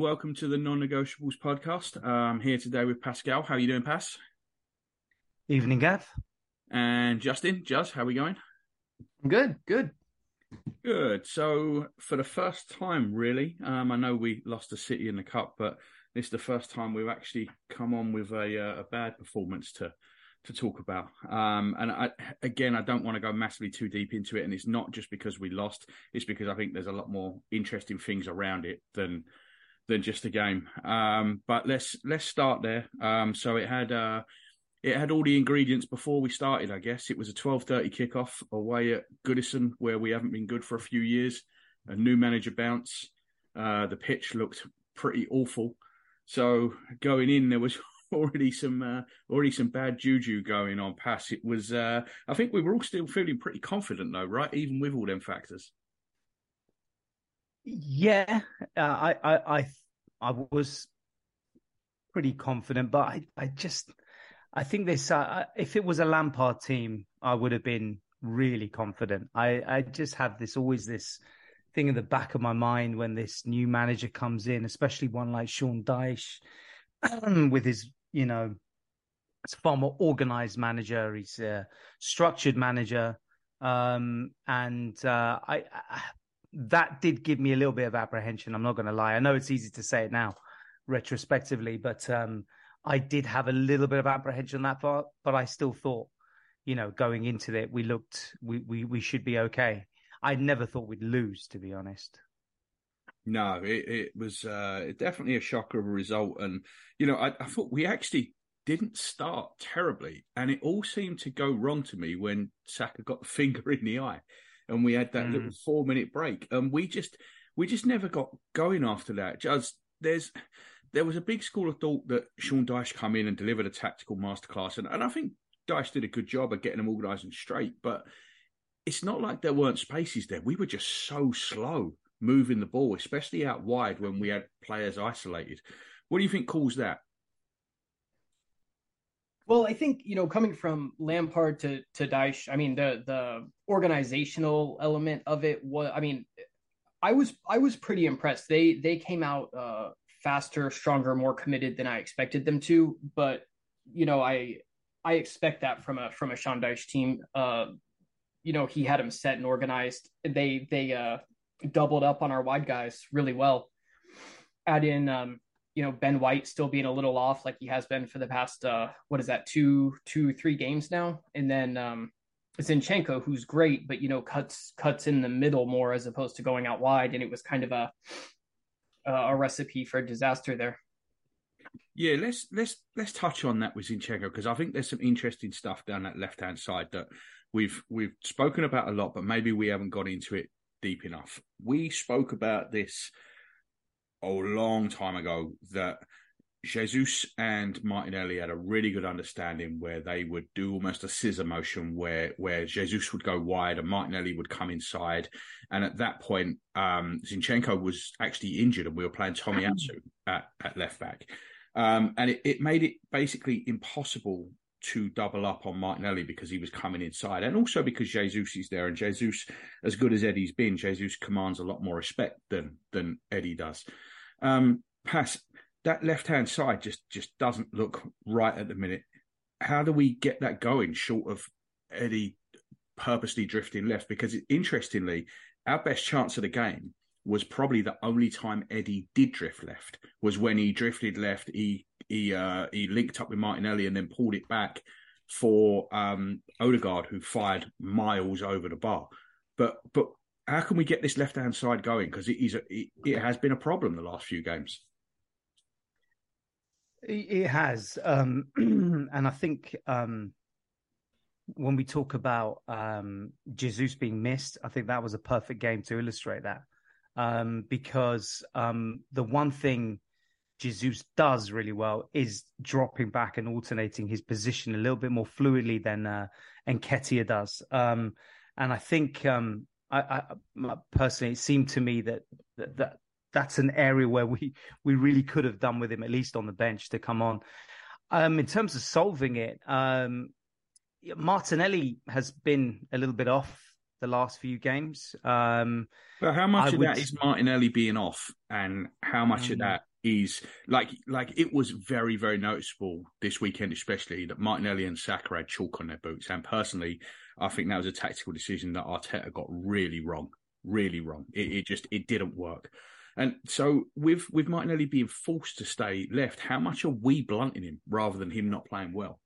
welcome to the Non-Negotiables podcast. I'm here today with Pascal. How are you doing, Pas? Evening, Gav. And Justin, Juz, how are we going? Good, good. Good. So, for the first time, really, um, I know we lost the City in the Cup, but this is the first time we've actually come on with a, uh, a bad performance to to talk about. Um, and I, again, I don't want to go massively too deep into it, and it's not just because we lost; it's because I think there's a lot more interesting things around it than than just a game. Um, but let's let's start there. Um, so it had uh, it had all the ingredients before we started. I guess it was a twelve thirty kickoff away at Goodison, where we haven't been good for a few years. A new manager bounce. Uh, the pitch looked pretty awful. So going in, there was already some uh, already some bad juju going on. Pass. It was. Uh, I think we were all still feeling pretty confident though, right? Even with all them factors. Yeah, uh, I, I, I, I was pretty confident, but I, I just, I think this. Uh, if it was a Lampard team, I would have been really confident. I, I just have this always this thing in the back of my mind when this new manager comes in, especially one like Sean Dyche, with his, you know, it's far more organized manager. He's a structured manager. Um, and uh, I, I, that did give me a little bit of apprehension. I'm not going to lie. I know it's easy to say it now, retrospectively, but um, I did have a little bit of apprehension on that part. But I still thought, you know, going into it, we looked, we we we should be okay. I never thought we'd lose, to be honest. No, it, it was uh, definitely a shocker of a result. And, you know, I, I, thought we actually didn't start terribly. And it all seemed to go wrong to me when Saka got the finger in the eye and we had that mm. little four minute break. And we just, we just never got going after that. Just, there's, there was a big school of thought that Sean Dyche come in and delivered a tactical masterclass. And, and I think Dyche did a good job of getting them organised and straight. But it's not like there weren't spaces there. We were just so slow moving the ball, especially out wide when we had players isolated. What do you think caused that? Well, I think you know, coming from Lampard to to Dyche, I mean the the organizational element of it was, I mean, I was I was pretty impressed. They they came out uh, faster, stronger, more committed than I expected them to. But you know, I I expect that from a from a Sean Dyche team. Uh, you know, he had them set and organized. They they uh, doubled up on our wide guys really well. Add in, um, you know, Ben White still being a little off like he has been for the past uh, what is that two two three games now, and then um, Zinchenko who's great, but you know cuts cuts in the middle more as opposed to going out wide, and it was kind of a a recipe for disaster there. Yeah, let's let's let's touch on that with Zinchenko because I think there's some interesting stuff down that left hand side that we've we've spoken about a lot, but maybe we haven't got into it deep enough. We spoke about this a long time ago that Jesus and Martinelli had a really good understanding where they would do almost a scissor motion where where Jesus would go wide and Martinelli would come inside. And at that point, um, Zinchenko was actually injured and we were playing Tomiyasu at, at left back. Um, and it, it made it basically impossible to double up on Martinelli because he was coming inside, and also because Jesus is there, and Jesus, as good as Eddie's been, Jesus commands a lot more respect than than Eddie does. Um, pass that left hand side just just doesn't look right at the minute. How do we get that going short of Eddie purposely drifting left? Because interestingly, our best chance of the game was probably the only time Eddie did drift left was when he drifted left. He he uh, he linked up with Martinelli and then pulled it back for um, Odegaard, who fired miles over the bar. But but how can we get this left hand side going? Because it is a, it, it, has been a problem the last few games. It has, um, and I think um, when we talk about um, Jesus being missed, I think that was a perfect game to illustrate that. Um, because um, the one thing Jesus does really well is dropping back and alternating his position a little bit more fluidly than uh, Nketiah does. Um, and I think um, I, I, personally, it seemed to me that, that, that that's an area where we we really could have done with him at least on the bench to come on. Um, in terms of solving it, um, Martinelli has been a little bit off the last few games. Um, but how much I of would... that is Martinelli being off, and how much of mm. that is like like it was very very noticeable this weekend, especially that Martinelli and Saka had chalk on their boots. And personally, I think that was a tactical decision that Arteta got really wrong, really wrong. It, it just it didn't work. And so with with Martinelli being forced to stay left, how much are we blunting him rather than him not playing well?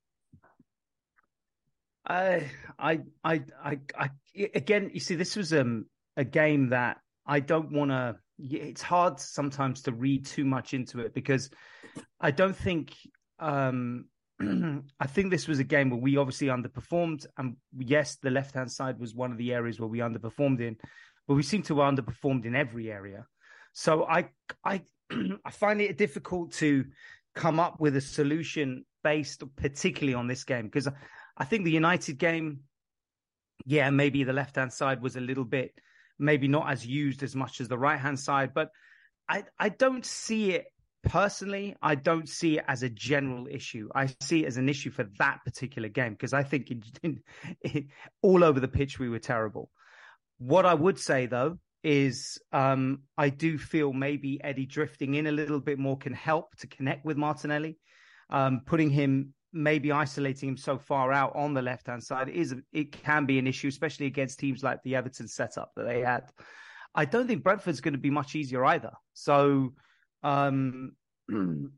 I, I, I, I, I again, you see, this was um, a game that I don't want to it's hard sometimes to read too much into it because I don't think um, I think this was a game where we obviously underperformed, and yes, the left hand side was one of the areas where we underperformed in, but we seem to have underperformed in every area. So I I I find it difficult to come up with a solution based particularly on this game because I think the United game, yeah, maybe the left hand side was a little bit maybe not as used as much as the right hand side. But I, I don't see it personally. I don't see it as a general issue. I see it as an issue for that particular game because I think all over the pitch we were terrible. What I would say though is um, I do feel maybe Eddie drifting in a little bit more can help to connect with Martinelli, um, putting him maybe isolating him so far out on the left hand side is it can be an issue, especially against teams like the Everton setup that they had. I don't think Brentford's going to be much easier either. So um,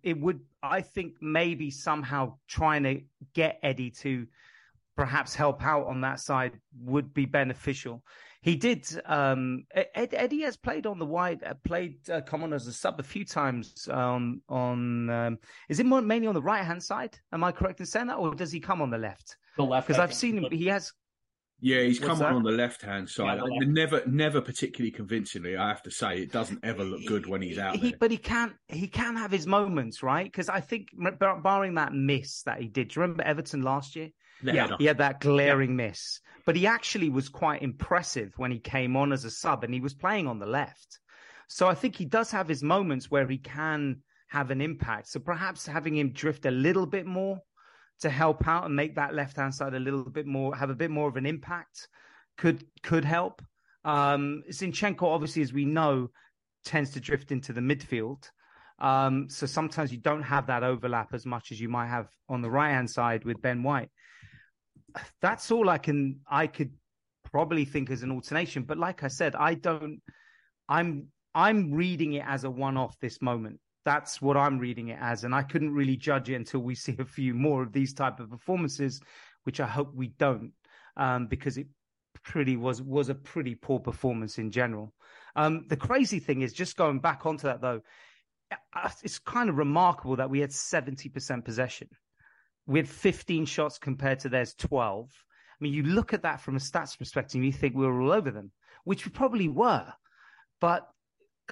it would, I think, maybe somehow trying to get Eddie to perhaps help out on that side would be beneficial. He did. Um, Ed, Eddie has played on the wide, uh, played uh, come on as a sub a few times on on. Um, is it more, mainly on the right hand side? Am I correct in saying that, or does he come on the left? The left, because I've seen him. He has. Yeah, he's come on on the left hand side. Yeah. Never, never particularly convincingly. I have to say, it doesn't ever look good when he's out he, But he can, he can have his moments, right? Because I think, barring that miss that he did, do you remember Everton last year? yeah, he had that glaring yeah. miss. But he actually was quite impressive when he came on as a sub and he was playing on the left. So I think he does have his moments where he can have an impact. So perhaps having him drift a little bit more to help out and make that left hand side a little bit more have a bit more of an impact could could help. Um, Zinchenko, obviously, as we know, tends to drift into the midfield. Um, so sometimes you don't have that overlap as much as you might have on the right hand side with Ben White that's all I can I could probably think as an alternation. But like I said, I don't. I'm I'm reading it as a one-off this moment. That's what I'm reading it as, and I couldn't really judge it until we see a few more of these type of performances, which I hope we don't, um, because it pretty was was a pretty poor performance in general. Um, the crazy thing is, just going back onto that though, uh, it's kind of remarkable that we had seventy percent possession with 15 shots compared to theirs 12. I mean, you look at that from a stats perspective, you think we were all over them, which we probably were. But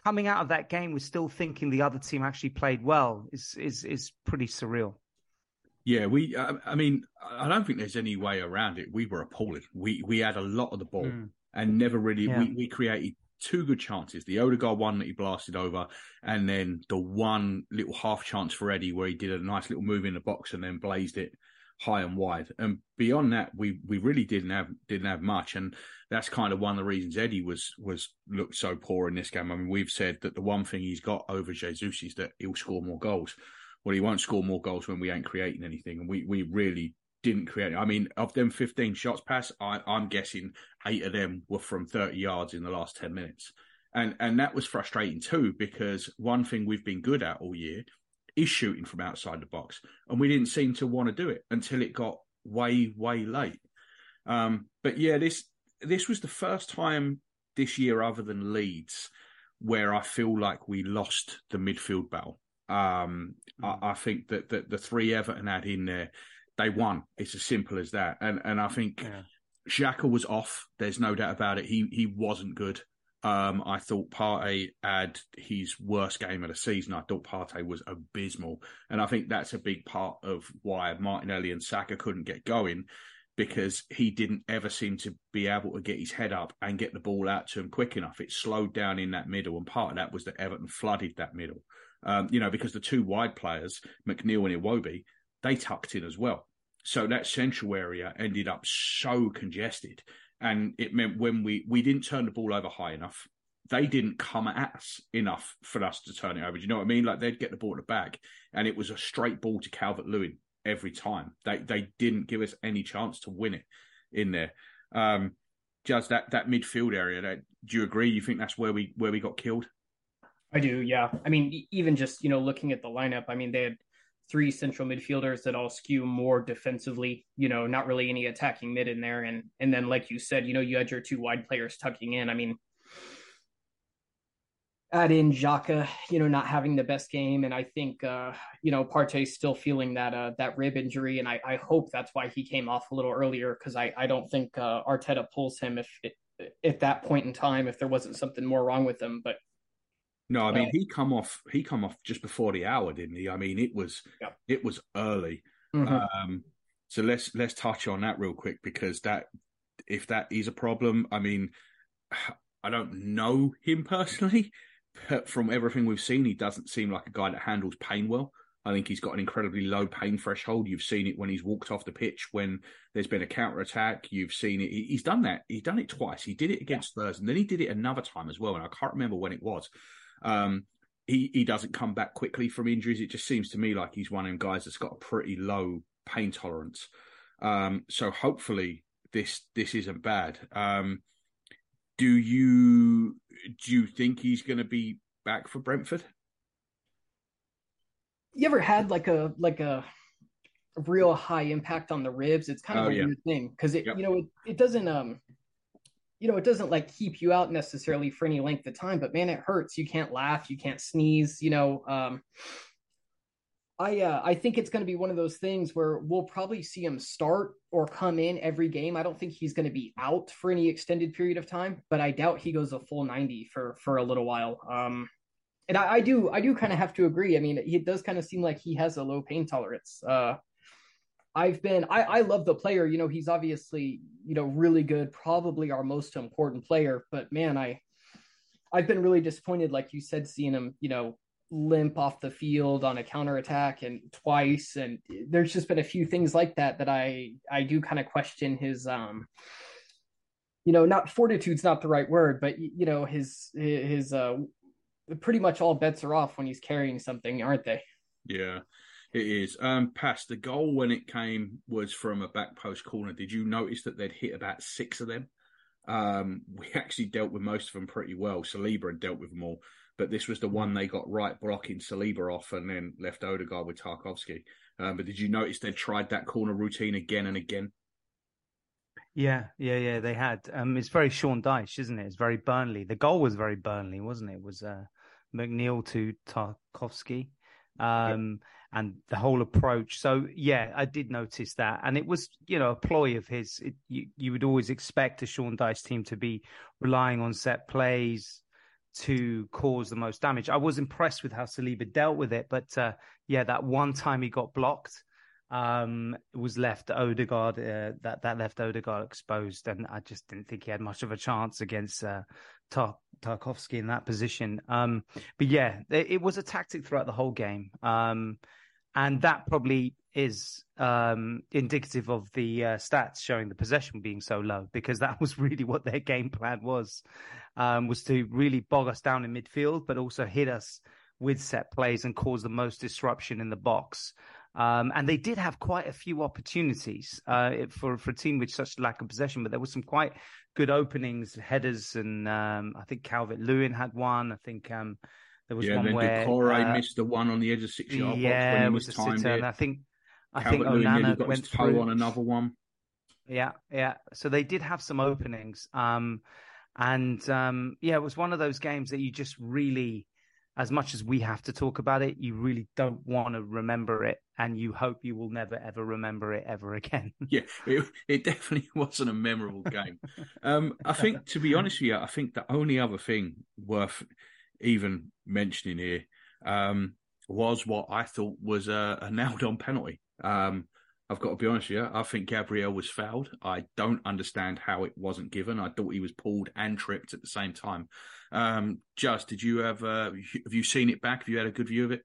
coming out of that game, we're still thinking the other team actually played well is is is pretty surreal. Yeah, we. I mean, I don't think there's any way around it. We were appalling. We we had a lot of the ball mm. and never really. Yeah. We we created two good chances. The Odegaard one that he blasted over, and then the one little half chance for Eddie where he did a nice little move in the box and then blazed it high and wide. And beyond that, we we really didn't have didn't have much. And that's kind of one of the reasons Eddie was was looked so poor in this game. I mean, we've said that the one thing he's got over Jesus is that he'll score more goals. Well, he won't score more goals when we ain't creating anything. And we we really didn't create. I mean, of them 15 shots pass, I, am guessing eight of them were from 30 yards in the last 10 minutes. And and that was frustrating too, because one thing we've been good at all year is shooting from outside the box. And we didn't seem to want to do it until it got way, way late. Um, but yeah, this this was the first time this year, other than Leeds, where I feel like we lost the midfield battle. Um, mm. I, I, think that, that the three Everton had in there they won. It's as simple as that. And and I think yeah. Xhaka was off. There's no doubt about it. He he wasn't good. Um, I thought Partey had his worst game of the season. I thought Partey was abysmal, and I think that's a big part of why Martinelli and Saka couldn't get going because he didn't ever seem to be able to get his head up and get the ball out to him quick enough. It slowed down in that middle, and part of that was that Everton flooded that middle. Um, you know, because the two wide players, McNeil and Iwobi, they tucked in as well. So that central area ended up so congested. And it meant when we, we didn't turn the ball over high enough. they didn't come at us enough for us to turn it over. Do you know what I mean? Like they'd get the ball at the back, and it was a straight ball to Calvert Lewin every time. They they didn't give us any chance to win it in there. Um, just that that midfield area. That, do you agree? You think that's where we where we got killed? I do. Yeah. I mean, even just you know looking at the lineup. I mean, they had three central midfielders that all skew more defensively. You know, not really any attacking mid in there, and and then like you said, you know, you had your two wide players tucking in. I mean, add in Xhaka, you know, not having the best game, and I think uh, you know Partey's still feeling that uh, that rib injury, and I, I hope that's why he came off a little earlier because I I don't think uh, Arteta pulls him if it, at that point in time if there wasn't something more wrong with him, but. No, I mean he come off. He come off just before the hour, didn't he? I mean it was yeah. it was early. Mm-hmm. Um, so let's let's touch on that real quick because that if that is a problem, I mean, I don't know him personally, but from everything we've seen, he doesn't seem like a guy that handles pain well. I think he's got an incredibly low pain threshold. You've seen it when he's walked off the pitch when there's been a counter attack. You've seen it. He's done that. He's done it twice. He did it against Spurs, and then he did it another time as well. And I can't remember when it was. Um, he he doesn't come back quickly from injuries. It just seems to me like he's one of them guys that's got a pretty low pain tolerance. Um, so hopefully this this isn't bad. Um, do you do you think he's going to be back for Brentford? You ever had like a like a real high impact on the ribs? It's kind of oh, a yeah. weird thing because it yep. you know it, it doesn't um you know it doesn't like keep you out necessarily for any length of time, but man, it hurts. You can't laugh, you can't sneeze. You know, um, I uh, I think it's going to be one of those things where we'll probably see him start or come in every game. I don't think he's going to be out for any extended period of time, but I doubt he goes a full ninety for for a little while. Um, and I, I do I do kind of have to agree. I mean, it does kind of seem like he has a low pain tolerance. Uh, I've been I, I love the player. You know, he's obviously you know really good, probably our most important player. But man, I I've been really disappointed, like you said, seeing him you know limp off the field on a counterattack and twice and there's just been a few things like that that I I do kind of question his um you know not fortitude's not the right word but you know his his uh pretty much all bets are off when he's carrying something aren't they yeah it is um past the goal when it came was from a back post corner did you notice that they'd hit about six of them um we actually dealt with most of them pretty well Saliba had dealt with them all but this was the one they got right blocking Saliba off and then left Odegaard with Tarkowski. Um, but did you notice they tried that corner routine again and again? Yeah, yeah, yeah, they had. Um, it's very Sean Dyche, isn't it? It's very Burnley. The goal was very Burnley, wasn't it? It was uh, McNeil to Tarkowski. Um, yep. And the whole approach. So yeah, I did notice that, and it was you know a ploy of his. It, you you would always expect a Sean Dyche team to be relying on set plays, to cause the most damage. I was impressed with how Saliba dealt with it, but uh, yeah, that one time he got blocked um, was left Odegaard uh, that that left Odegaard exposed, and I just didn't think he had much of a chance against uh, Tar- Tarkowski in that position. Um, but yeah, it, it, was a tactic throughout the whole game, um, and that probably is um, indicative of the uh, stats showing the possession being so low because that was really what their game plan was um, was to really bog us down in midfield, but also hit us with set plays and cause the most disruption in the box. Um, and they did have quite a few opportunities uh, for for a team with such lack of possession, but there were some quite good openings, headers, and um, I think Calvert Lewin had one. I think um, there was yeah, one then where uh, missed the one on the edge of six yard yeah, box when he was timed it. I think I Calvert think Onana got went his toe through on another one. Yeah, yeah. So they did have some openings. Um, and um, yeah, it was one of those games that you just really, as much as we have to talk about it, you really don't want to remember it, and you hope you will never ever remember it ever again. yeah, it, it definitely wasn't a memorable game. um, I think, to be honest with you, I think the only other thing worth even mentioning here um, was what I thought was a, a nailed on penalty. Um, I've got to be honest with you. I think Gabriel was fouled. I don't understand how it wasn't given. I thought he was pulled and tripped at the same time. Um, just, did you have uh, have you seen it back? Have you had a good view of it?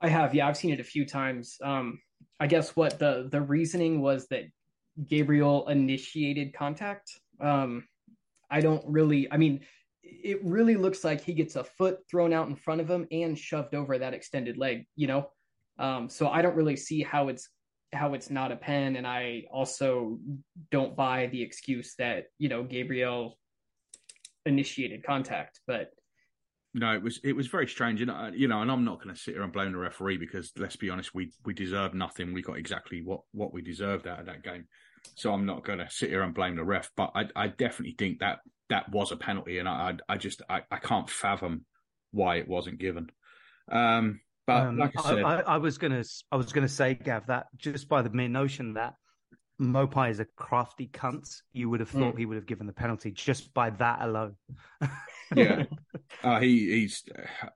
I have. Yeah, I've seen it a few times. Um, I guess what the the reasoning was that Gabriel initiated contact. Um, I don't really. I mean, it really looks like he gets a foot thrown out in front of him and shoved over that extended leg, you know? Um, so I don't really see how it's how it's not a pen, and I also don't buy the excuse that you know Gabriel initiated contact. But no, it was it was very strange, and uh, you know, and I'm not going to sit here and blame the referee because let's be honest, we we deserved nothing. We got exactly what what we deserved out of that game, so I'm not going to sit here and blame the ref. But I I definitely think that that was a penalty, and I I, I just I, I can't fathom why it wasn't given. Um, but um, like I said, I, I, was gonna I was gonna say, Gav, that just by the mere notion that Maupay is a crafty cunt, you would have thought mm. he would have given the penalty just by that alone. yeah, uh, he he's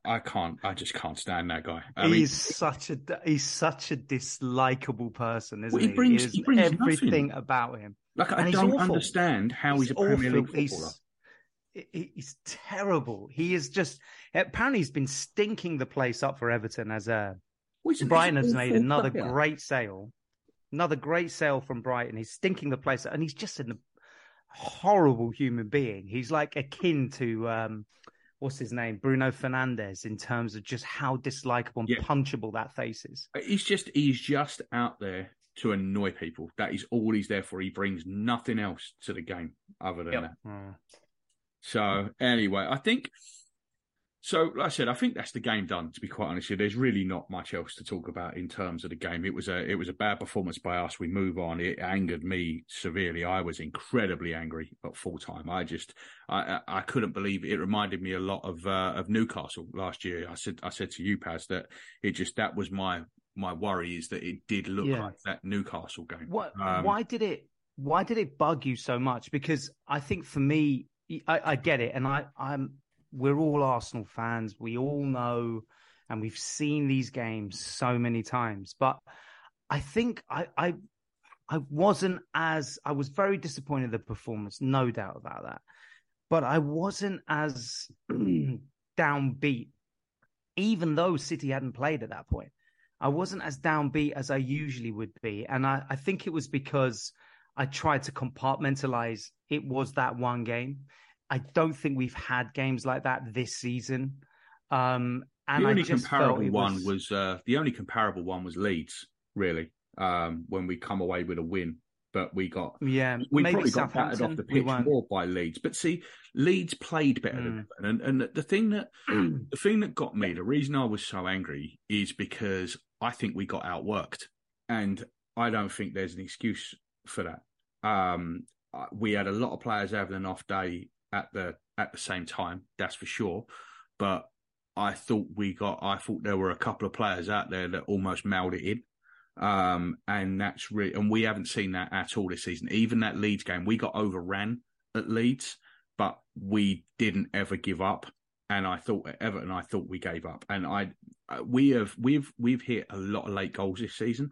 I can't I just can't stand that guy. I he's mean, such a he's such a dislikable person, isn't well, he? Brings, he, he brings everything nothing. about him. Like I don't understand how he's, he's a Premier League footballer. He's, he's terrible. He is just apparently he's been stinking the place up for Everton as a well, Brighton has made another player. great sale, another great sale from Brighton. He's stinking the place, up, and he's just a horrible human being. He's like akin to um, what's his name, Bruno Fernandes, in terms of just how dislikable and yeah. punchable that face is. He's just he's just out there to annoy people. That is all he's there for. He brings nothing else to the game other than yep. that. Mm. So anyway, I think so. Like I said, I think that's the game done. To be quite honest, you. there's really not much else to talk about in terms of the game. It was a it was a bad performance by us. We move on. It angered me severely. I was incredibly angry at full time. I just I I couldn't believe it. It reminded me a lot of uh, of Newcastle last year. I said I said to you, Paz, that it just that was my my worry is that it did look yeah. like that Newcastle game. What, um, why did it? Why did it bug you so much? Because I think for me, I, I get it, and I, I'm. We're all Arsenal fans. We all know, and we've seen these games so many times. But I think I, I, I wasn't as. I was very disappointed in the performance, no doubt about that. But I wasn't as downbeat, even though City hadn't played at that point. I wasn't as downbeat as I usually would be, and I, I think it was because I tried to compartmentalize it was that one game. I don't think we've had games like that this season. Um, and the only comparable one was, was uh, the only comparable one was Leeds, really. Um, when we come away with a win, but we got yeah, we probably got battered off the pitch more by Leeds. But see, Leeds played better mm. than Everton, and, and the thing that the thing that got me, the reason I was so angry is because I think we got outworked, and I don't think there's an excuse for that. Um, we had a lot of players having an off day at the at the same time, that's for sure. But I thought we got, I thought there were a couple of players out there that almost mailed it in. Um, and that's really, and we haven't seen that at all this season. Even that Leeds game, we got overran at Leeds, but we didn't ever give up. And I thought at Everton, I thought we gave up. And I, we have, we've, we've hit a lot of late goals this season.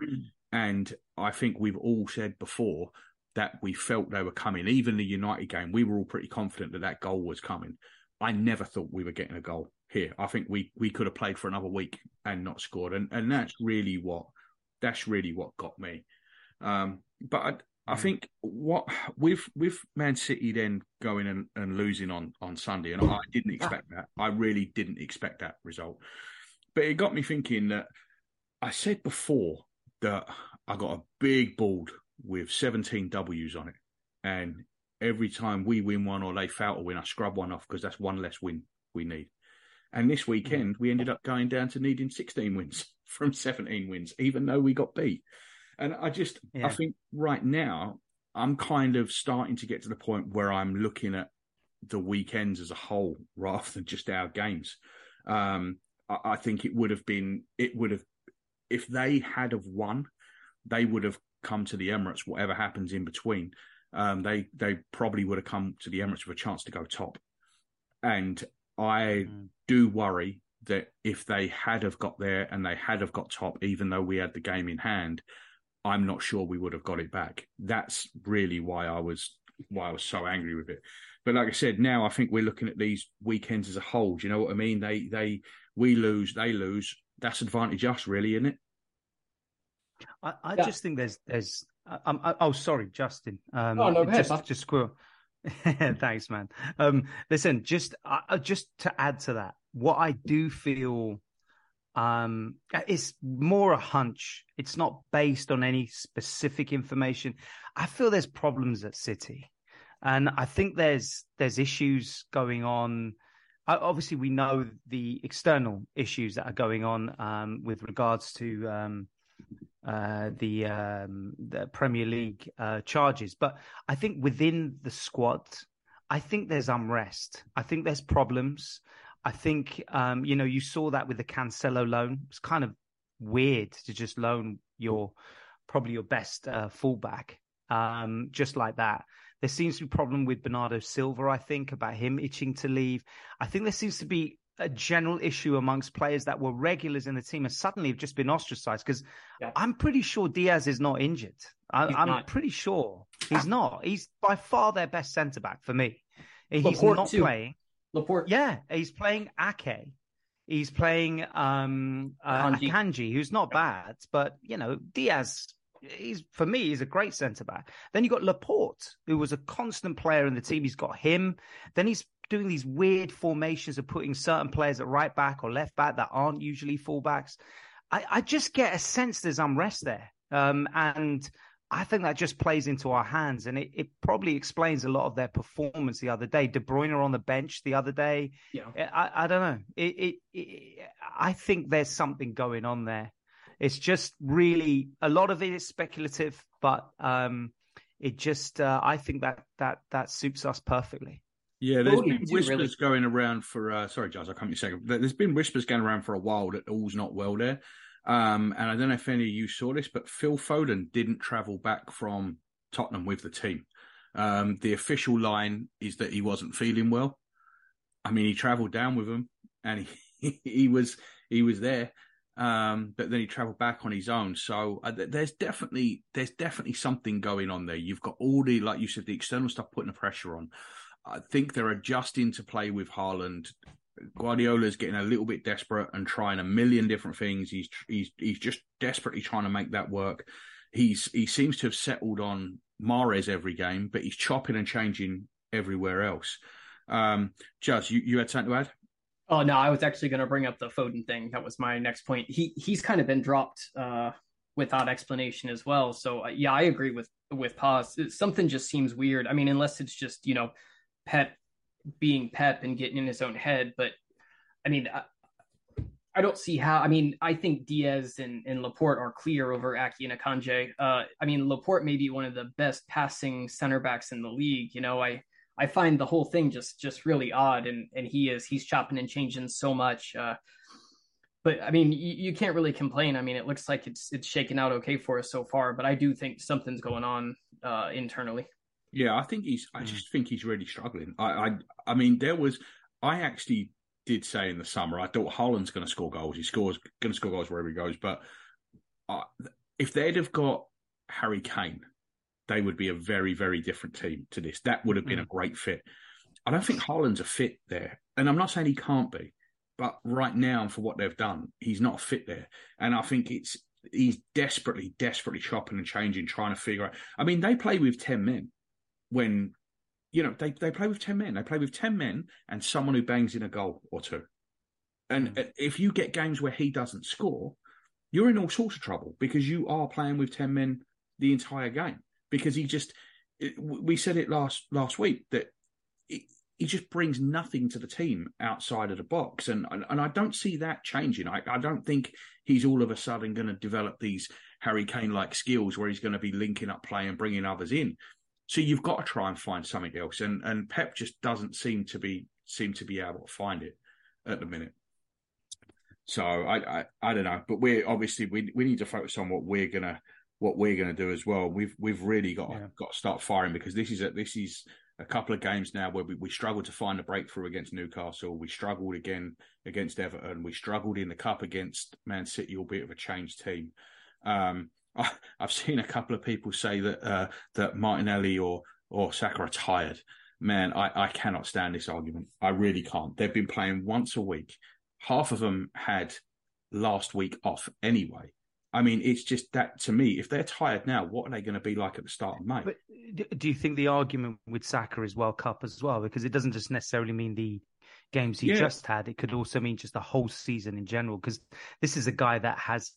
And I think we've all said before that we felt they were coming. Even the United game, we were all pretty confident that that goal was coming. I never thought we were getting a goal here. I think we we could have played for another week and not scored, and and that's really what that's really what got me. Um, but I, I mm. think what with with Man City then going and, and losing on on Sunday, and I didn't expect that. I really didn't expect that result. But it got me thinking that I said before that I got a big board with 17 W's on it. And every time we win one or they fail to win, I scrub one off because that's one less win we need. And this weekend, we ended up going down to needing 16 wins from 17 wins, even though we got beat. And I just, yeah. I think right now, I'm kind of starting to get to the point where I'm looking at the weekends as a whole rather than just our games. Um, I, I think it would have been, it would have, if they had have won, they would have come to the Emirates, whatever happens in between, um, they they probably would have come to the Emirates with a chance to go top. And I mm. do worry that if they had have got there and they had have got top, even though we had the game in hand, I'm not sure we would have got it back. That's really why I was why I was so angry with it. But like I said, now I think we're looking at these weekends as a whole. Do you know what I mean? They they we lose, they lose. That's advantage us, really, isn't it? I, I yeah. just think there's there's. I'm, I, oh, sorry, Justin. Um, oh no, just just squirrel. Thanks, man. Um, listen, just uh, just to add to that, what I do feel um, it's more a hunch. It's not based on any specific information. I feel there's problems at City, and I think there's there's issues going on. Obviously, we know the external issues that are going on um, with regards to um, uh, the um, the Premier League uh, charges. But I think within the squad, I think there's unrest. I think there's problems. I think um, you know you saw that with the Cancelo loan. It's kind of weird to just loan your probably your best uh, fullback um, just like that. There seems to be a problem with Bernardo Silva. I think about him itching to leave. I think there seems to be a general issue amongst players that were regulars in the team and suddenly have just been ostracized because yeah. I'm pretty sure Diaz is not injured. I, am pretty sure he's not. He's by far their best centre back for me. He's Laporte not too. playing. Laporte. Yeah, he's playing Ake. He's playing um, uh. Akanji, who's not bad, but you know Diaz. He's for me, he's a great centre back. Then you got Laporte, who was a constant player in the team. He's got him. Then he's doing these weird formations of putting certain players at right back or left back that aren't usually fullbacks. I, I just get a sense there's unrest there. Um, and I think that just plays into our hands, and it, it, probably explains a lot of their performance the other day. De Bruyne on the bench the other day. Yeah, I, I don't know. It, it, it, I think there's something going on there. It's just really a lot of it is speculative, but um, it just uh, I think that that that suits us perfectly. Yeah, there's been whispers really... going around for. Uh, sorry, Giles, I can't be second. There's been whispers going around for a while that all's not well there. Um, and I don't know if any of you saw this, but Phil Foden didn't travel back from Tottenham with the team. Um, the official line is that he wasn't feeling well. I mean, he travelled down with them, and he he was he was there, um, but then he travelled back on his own. So uh, there's definitely there's definitely something going on there. You've got all the like you said the external stuff putting the pressure on. I think they're adjusting to play with Haaland. Guardiola's getting a little bit desperate and trying a million different things. He's he's he's just desperately trying to make that work. He's he seems to have settled on Mahrez every game, but he's chopping and changing everywhere else. Um, Jazz, you, you had something to add? Oh no, I was actually going to bring up the Foden thing. That was my next point. He he's kind of been dropped uh, without explanation as well. So uh, yeah, I agree with with Paz. Something just seems weird. I mean, unless it's just you know Pep being Pep and getting in his own head. But I mean, I, I don't see how. I mean, I think Diaz and, and Laporte are clear over Ake and Akanji. Uh, I mean, Laporte may be one of the best passing center backs in the league. You know, I I find the whole thing just just really odd, and and he is he's chopping and changing so much. Uh, but I mean, you, you, can't really complain. I mean, it looks like it's it's shaken out okay for us so far. But I do think something's going on uh, internally. Yeah, I think he's. I mm. just think he's really struggling. I, I, I mean, there was. I actually did say in the summer I thought Haaland's going to score goals. He scores, going to score goals wherever he goes. But uh, if they'd have got Harry Kane, they would be a very, very different team to this. That would have been mm. a great fit. I don't think Haaland's a fit there, and I'm not saying he can't be, but right now for what they've done, he's not fit there. And I think it's he's desperately, desperately chopping and changing, trying to figure out. I mean, they play with ten men when you know they, they play with 10 men. They play with 10 men and someone who bangs in a goal or two. And mm. if you get games where he doesn't score you're in all sorts of trouble because you are playing with 10 men the entire game because he just we said it last last week that he just brings nothing to the team outside of the box. And and, I don't see that changing. I, I don't think he's all of a sudden going to develop these Harry Kane like skills where he's going to be linking up play and bringing others in so you've got to try and find something else, and and Pep just doesn't seem to be seem to be able to find it at the minute. So I I, I don't know, but we're obviously we we need to focus on what we're gonna what we're gonna do as well. We've we've really got yeah. got to start firing because this is a, this is a couple of games now where we, we struggled to find a breakthrough against Newcastle. We struggled again against Everton. We struggled in the cup against Man City, albeit of a changed team. Um, I, have seen a couple of people say that uh, that Martinelli or or Saka are tired. Man, I, I cannot stand this argument. I really can't. They've been playing once a week. Half of them had last week off anyway. I mean, it's just that to me, if they're tired now, what are they going to be like at the start of May? But do you think the argument with Saka is World Cup as well? Because it doesn't just necessarily mean the games he yeah. just had. It could also mean just the whole season in general. Because this is a guy that has,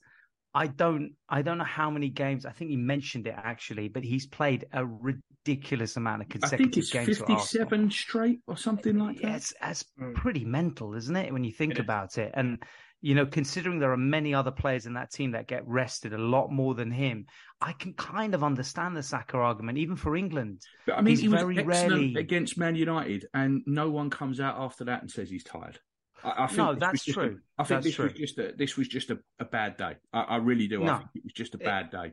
I don't, I don't know how many games. I think he mentioned it actually, but he's played a ridiculous amount of consecutive games. I think it's fifty-seven straight or something like that. Yeah, it's, it's mm. pretty mental, isn't it? When you think it about is. it, and you know, considering there are many other players in that team that get rested a lot more than him, I can kind of understand the Saka argument, even for England. But I mean, he's he was very rarely against Man United, and no one comes out after that and says he's tired. I, I think no, that's true. A, I think that's this true. was just a this was just a, a bad day. I, I really do. No. I think it was just a bad day.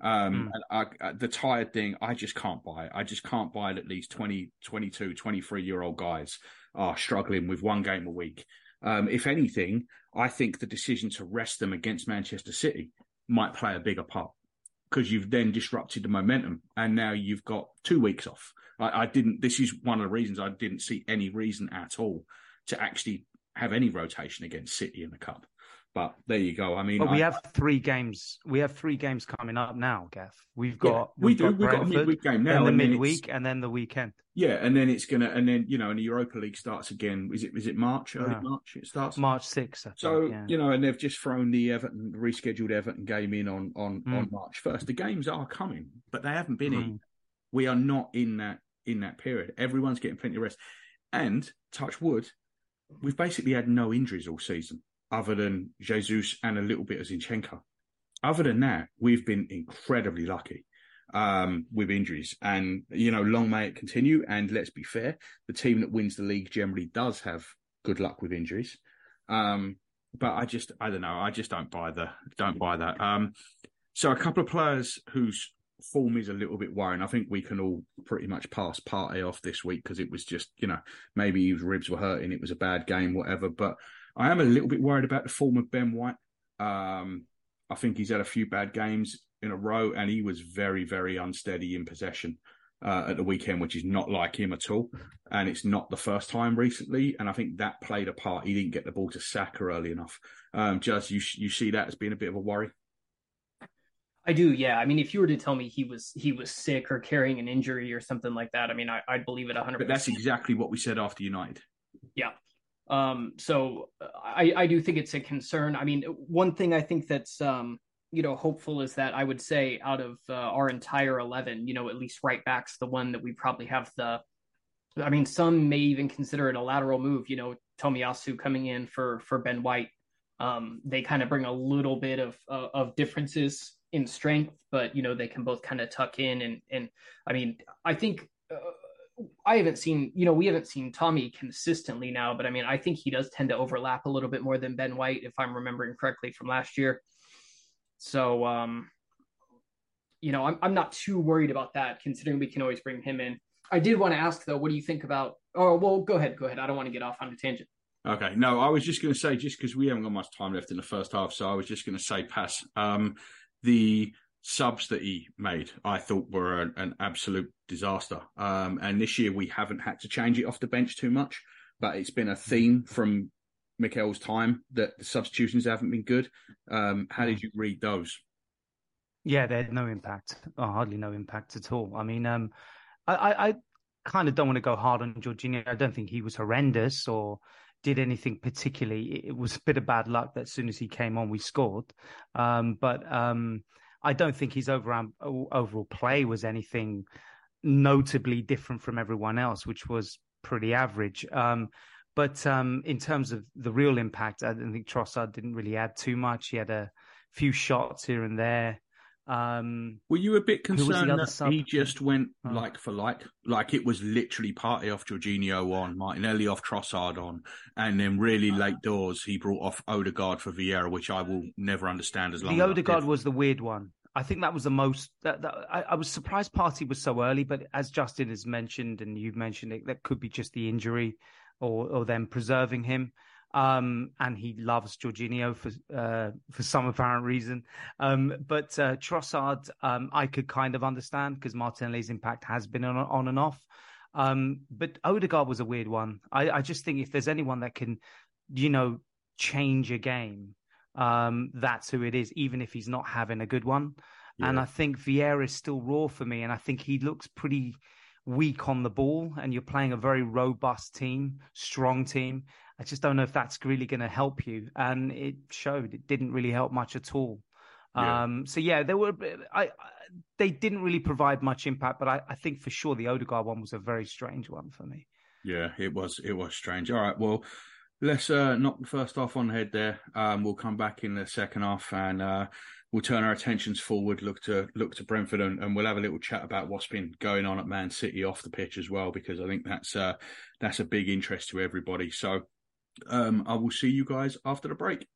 Um, mm. and I, the tired thing, I just can't buy it. I just can't buy it. At least 20, 22, 23 year old guys are struggling with one game a week. Um, if anything, I think the decision to rest them against Manchester City might play a bigger part because you've then disrupted the momentum and now you've got two weeks off. I, I, didn't, this is one of the reasons I didn't see any reason at all to actually have any rotation against City in the Cup. But there you go. I mean, but we I, have three games. We have three games coming up now, Gaff. We've got yeah, we do. We've got a midweek game now, and the and midweek, and then the weekend. Yeah, and then it's gonna, and then you know, and the Europa League starts again. Is it? Is it March? Early yeah. March? It starts March sixth. So yeah. you know, and they've just thrown the Everton rescheduled Everton game in on on mm. on March first. The games are coming, but they haven't been mm. in. We are not in that in that period. Everyone's getting plenty of rest, and touch wood, we've basically had no injuries all season other than Jesus and a little bit of Zinchenko. Other than that, we've been incredibly lucky um, with injuries. And, you know, long may it continue. And let's be fair, the team that wins the league generally does have good luck with injuries. Um, but I just, I don't know. I just don't buy the, don't buy that. Um, so a couple of players whose form is a little bit worrying. I think we can all pretty much pass Partey off this week because it was just, you know, maybe his ribs were hurting. It was a bad game, whatever. But I am a little bit worried about the form of Ben White. Um, I think he's had a few bad games in a row, and he was very, very unsteady in possession uh, at the weekend, which is not like him at all. And it's not the first time recently, and I think that played a part. He didn't get the ball to Saka early enough. Um, just you, you see that as being a bit of a worry. I do, yeah. I mean, if you were to tell me he was he was sick or carrying an injury or something like that, I mean, I, would believe it hundred. But that's exactly what we said after United. Yeah, um, so I, I do think it's a concern. I mean, one thing I think that's um, you know hopeful is that I would say out of uh, our entire eleven, you know, at least right back's the one that we probably have the. I mean, some may even consider it a lateral move. You know, Tomiyasu coming in for for Ben White. Um, they kind of bring a little bit of uh, of differences in strength, but you know they can both kind of tuck in and and I mean I think uh, I haven't seen, you know, we haven't seen Tommy consistently now, but I mean, I think he does tend to overlap a little bit more than Ben White, if I'm remembering correctly from last year. So, um, you know, I'm I'm not too worried about that, considering we can always bring him in. I did want to ask though, what do you think about? Oh, well, go ahead, go ahead. I don't want to get off on a tangent. Okay, no, I was just going to say, just because we haven't got much time left in the first half, so I was just going to say, pass. Um, the subs that he made, I thought were an, an absolute disaster. Um, and this year we haven't had to change it off the bench too much, but it's been a theme from Mikel's time that the substitutions haven't been good. Um, how did you read those? Yeah, they had no impact, oh, hardly no impact at all. I mean, um, I, I kind of don't want to go hard on Jorginho. I don't think he was horrendous or did anything particularly. It was a bit of bad luck that as soon as he came on, we scored. Um, but um, I don't think his overall overall play was anything notably different from everyone else, which was pretty average. Um, but um, in terms of the real impact, I think Trossard didn't really add too much. He had a few shots here and there. Um, Were you a bit concerned that sub? he just went oh. like for like, like it was literally Partey off Jorginho on, Martinelli off Trossard on, and then really late doors he brought off Odegaard for Vieira, which I will never understand as long. The Odegaard was the weird one. I think that was the most. That, that I, I, was surprised Partey was so early, but as Justin has mentioned and you've mentioned it, that could be just the injury, or or them preserving him. Um, and he loves Jorginho for uh, for some apparent reason. Um, but uh, Trossard, um, I could kind of understand because Martinelli's impact has been on, on and off. Um, but Odegaard was a weird one. I, I just think if there's anyone that can, you know, change a game um, that's who it is, even if he's not having a good one. Yeah. And I think Vieira is still raw for me, and I think he looks pretty weak on the ball. And you're playing a very robust team, strong team. I just don't know if that's really going to help you. And it showed; it didn't really help much at all. Yeah. Um, so yeah, there were. I, I, they didn't really provide much impact, but I, I think for sure the Odegaard one was a very strange one for me. Yeah, it was. It was strange. All right, well, let's uh, knock the first half on the head there. Um, we'll come back in the second half and uh, we'll turn our attentions forward, look to look to Brentford, and, and, we'll have a little chat about what's been going on at Man City off the pitch as well, because I think that's uh, that's a big interest to everybody. So um, I will see you guys after the break.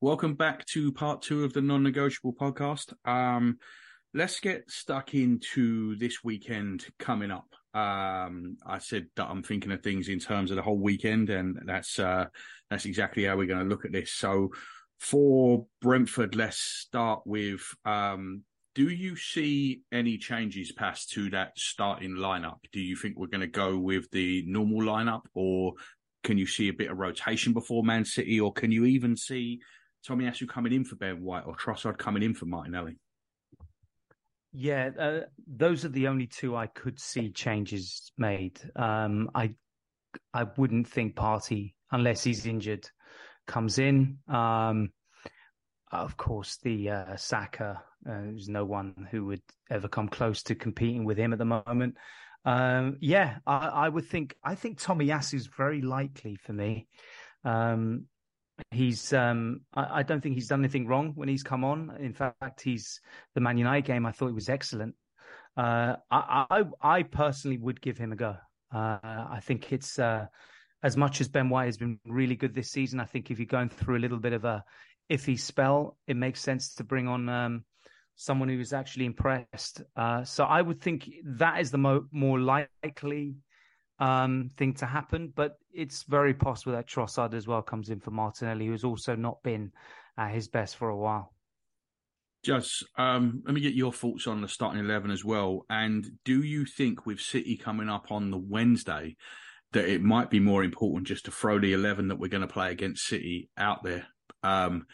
Welcome back to part two of the non-negotiable podcast. Um, let's get stuck into this weekend coming up. Um, I said that I'm thinking of things in terms of the whole weekend, and that's uh, that's exactly how we're going to look at this. So, for Brentford, let's start with: um, Do you see any changes past to that starting lineup? Do you think we're going to go with the normal lineup, or can you see a bit of rotation before Man City, or can you even see Tomiyasu coming in for Ben White or Trossard coming in for Martinelli? Yeah, uh, those are the only two I could see changes made. Um, I I wouldn't think Partey unless he's injured comes in. Um, of course, the uh, Saka. Uh, there's no one who would ever come close to competing with him at the moment. Um, yeah, I, I, would think. I think is very likely for me. Um, he's um, I, I, don't think he's done anything wrong when he's come on. In fact, he's the Man United game. I thought he was excellent. Uh, I, I, I personally would give him a go. Uh, I think it's uh, as much as Ben White has been really good this season. I think if you're going through a little bit of a iffy spell, it makes sense to bring on um, someone who is actually impressed. Uh, so I would think that is the mo- more likely um, thing to happen. But it's very possible that Trossard as well comes in for Martinelli, who's also not been at his best for a while. Just um, let me get your thoughts on the starting eleven as well. And do you think with City coming up on the Wednesday that it might be more important just to throw the eleven that we're going to play against City out there um,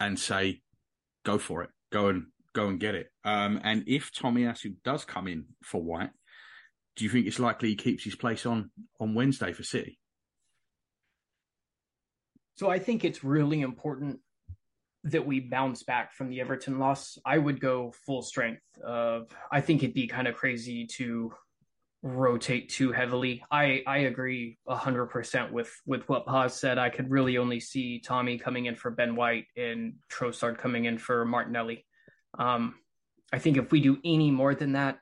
and say, go for it, go and go and get it. Um, and if Tomiyasu does come in for White, do you think it's likely he keeps his place on on Wednesday for City? So I think it's really important that we bounce back from the Everton loss. I would go full strength. Of I think it'd be kind of crazy to rotate too heavily. I I agree hundred percent with with what Paz said. I could really only see Tommy coming in for Ben White and Trossard coming in for Martinelli. Um, I think if we do any more than that,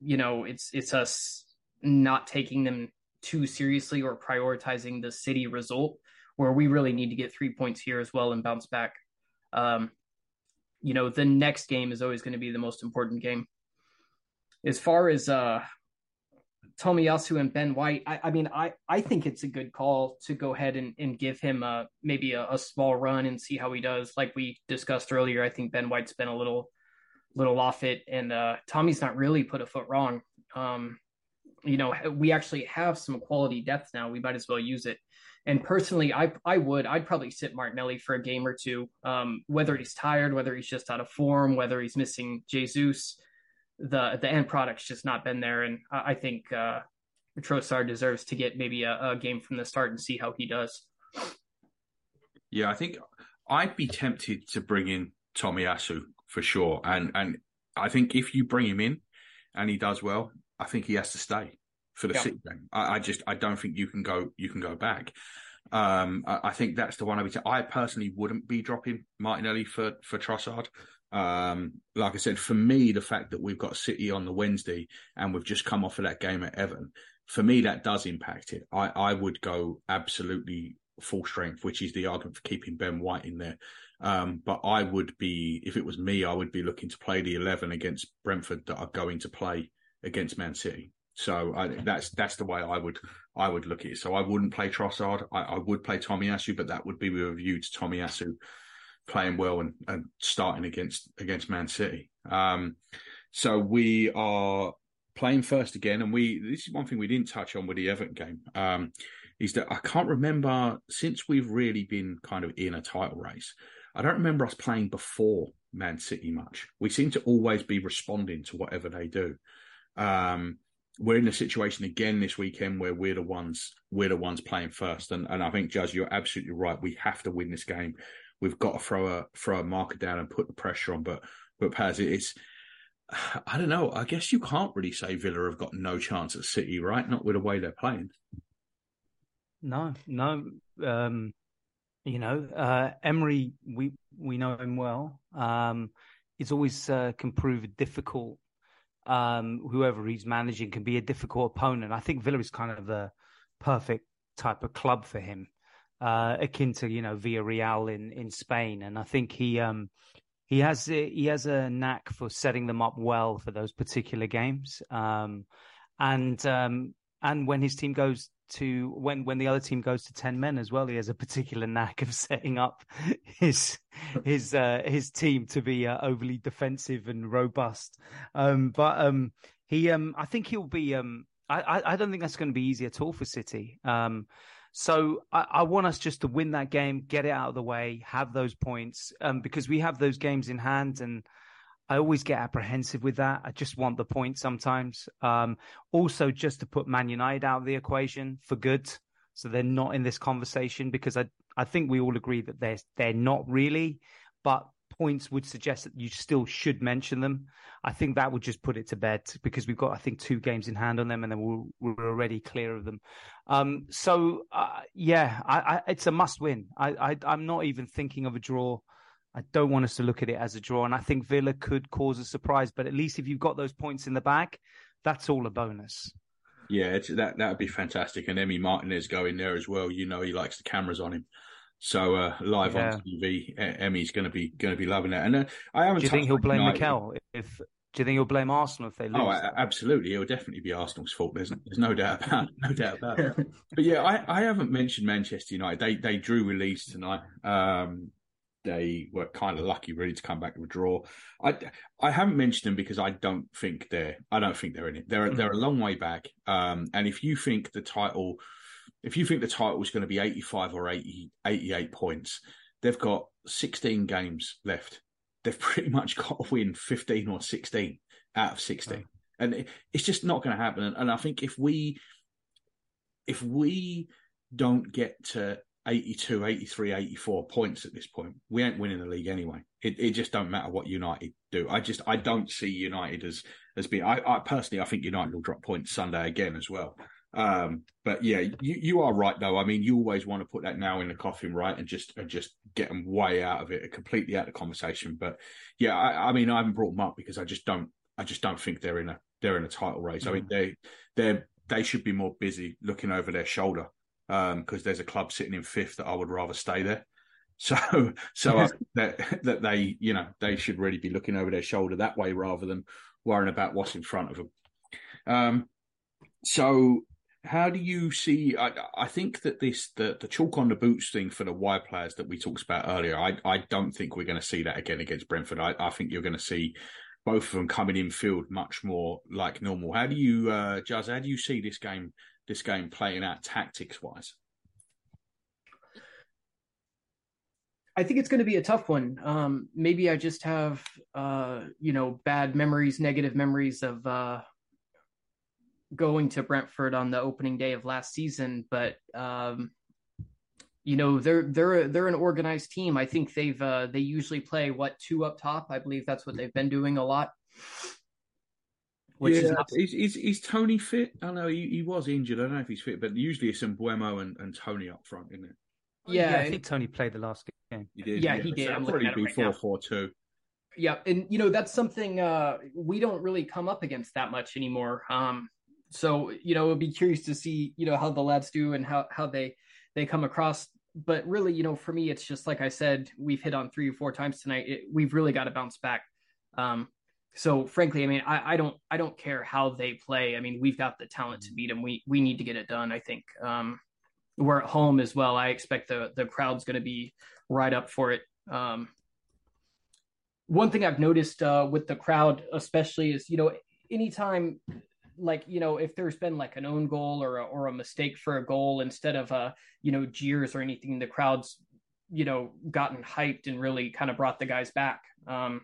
you know, it's it's us not taking them too seriously or prioritizing the city result, where we really need to get three points here as well and bounce back. Um, you know, the next game is always going to be the most important game. As far as uh, Tomiyasu and Ben White, I, I, mean, I, I think it's a good call to go ahead and, and give him a, uh, maybe a, a small run and see how he does. Like we discussed earlier, I think Ben White's been a little little off it, and uh, Tommy's not really put a foot wrong. Um, you know, we actually have some quality depth now. We might as well use it. And personally, I I would I'd probably sit Martinelli for a game or two. Um, whether he's tired, whether he's just out of form, whether he's missing Jesus, the the end product's just not been there. And I, I think uh, Trossard deserves to get maybe a, a game from the start and see how he does. Yeah, I think I'd be tempted to bring in Tomiyasu for sure. And and I think if you bring him in and he does well, I think he has to stay for the yeah. City game. I, I, just I don't think you can go you can go back. Um, I, I, think that's the one I would say. I personally wouldn't be dropping Martinelli for for Trossard. Um, like I said, for me, the fact that we've got City on the Wednesday and we've just come off of that game at Everton, for me that does impact it. I, I would go absolutely full strength, which is the argument for keeping Ben White in there. Um, but I would be, if it was me, I would be looking to play the eleven against Brentford that are going to play against Man City. So I, that's that's the way I would I would look at it. So I wouldn't play Trossard. I, I would play Tomiyasu, but that would be with a view to Tomiyasu playing well and, and starting against against Man City. Um, so we are playing first again, and we this is one thing we didn't touch on with the Everton game. Um, is that I can't remember since we've really been kind of in a title race. I don't remember us playing before Man City much. We seem to always be responding to whatever they do. Um, we're in a situation again this weekend where we're the ones we're the ones playing first, and and I think Jazz, you're absolutely right. We have to win this game. We've got to throw a throw a marker down and put the pressure on. But but Paz, it's I don't know. I guess you can't really say Villa have got no chance at City, right? Not with the way they're playing. No, no. Um, you know, uh, Emery, we we know him well. Um, it's always uh, can prove difficult. Um, whoever he's managing can be a difficult opponent. I think Villa is kind of the perfect type of club for him, uh, akin to you know Villarreal in in Spain. And I think he um, he has he has a knack for setting them up well for those particular games. Um, and um, and when his team goes to when when the other team goes to 10 men as well he has a particular knack of setting up his his uh, his team to be uh, overly defensive and robust. Um, but um, he um, I think he'll be um, I, I don't think that's going to be easy at all for City. Um, so I, I, want us just to win that game get it out of the way have those points um, because we have those games in hand and I always get apprehensive with that. I just want the point sometimes. Um, also, just to put Man United out of the equation for good, so they're not in this conversation because I I think we all agree that they're they're not really, but points would suggest that you still should mention them. I think that would just put it to bed because we've got I think two games in hand on them and then we're, we're already clear of them. Um, so uh, yeah, I, I, it's a must win. I, I I'm not even thinking of a draw. I don't want us to look at it as a draw. And I think Villa could cause a surprise, but at least if you've got those points in the bag, that's all a bonus. Yeah, that that would be fantastic. And Emi Martinez going there as well. You know, he likes the cameras on him. So uh, live yeah. on TV, Emi's going to be going to be loving it. And uh, I haven't. Do you think he'll blame United. Mikel if? Do you think he'll blame Arsenal if they lose? Oh, absolutely. It'll definitely be Arsenal's fault. There's, there's no doubt about no doubt about it. But yeah, I, I haven't mentioned Manchester United. They they drew with Leeds tonight. Um, they were kind of lucky, really, to come back with a draw. I I haven't mentioned them because I don't think they're I don't think they're in it. They're mm. they're a long way back. Um, and if you think the title, if you think the title is going to be eighty five or 80, 88 points, they've got sixteen games left. They've pretty much got to win fifteen or sixteen out of sixteen, and it, it's just not going to happen. And, and I think if we if we don't get to 82, 83, 84 points at this point. We ain't winning the league anyway. It, it just don't matter what United do. I just I don't see United as as being. I, I personally I think United will drop points Sunday again as well. Um, but yeah, you, you are right though. I mean, you always want to put that now in the coffin, right, and just and just get them way out of it, completely out of the conversation. But yeah, I, I mean, I haven't brought them up because I just don't. I just don't think they're in a they're in a title race. Mm. I mean, they they they should be more busy looking over their shoulder because um, there's a club sitting in fifth that I would rather stay there. So, so uh, that that they, you know, they should really be looking over their shoulder that way rather than worrying about what's in front of them. Um, so, how do you see? I, I think that this the the chalk on the boots thing for the wide players that we talked about earlier. I I don't think we're going to see that again against Brentford. I, I think you're going to see both of them coming in field much more like normal. How do you, uh, Jazz? How do you see this game this game playing out tactics wise? I think it's going to be a tough one. Um, maybe I just have, uh, you know, bad memories, negative memories of uh, going to Brentford on the opening day of last season. But um, you know, they're they're they're an organized team. I think they've uh, they usually play what two up top. I believe that's what they've been doing a lot. Which yeah, is, not... is, is, is Toney fit? I know he, he was injured. I don't know if he's fit, but usually it's some Mbeumo and, and Toney up front, isn't it? Yeah, yeah I think Toney played the last game. He did. Yeah, yeah. he did. I'm probably be right four four two. Yeah, and you know that's something uh, we don't really come up against that much anymore. Um, so you know, it'll be curious to see you know how the lads do and how how they they come across. But really, you know, for me, it's just like I said, we've hit on three or four times tonight. It, we've really got to bounce back. Um, so frankly, I mean, I, I, don't I don't care how they play. I mean, we've got the talent to beat them. We we need to get it done. I think um, we're at home as well. I expect the the crowd's going to be right up for it. Um, one thing I've noticed uh, with the crowd, especially, is you know, anytime like you know if there's been like an own goal or a, or a mistake for a goal instead of uh you know jeers or anything the crowds you know gotten hyped and really kind of brought the guys back um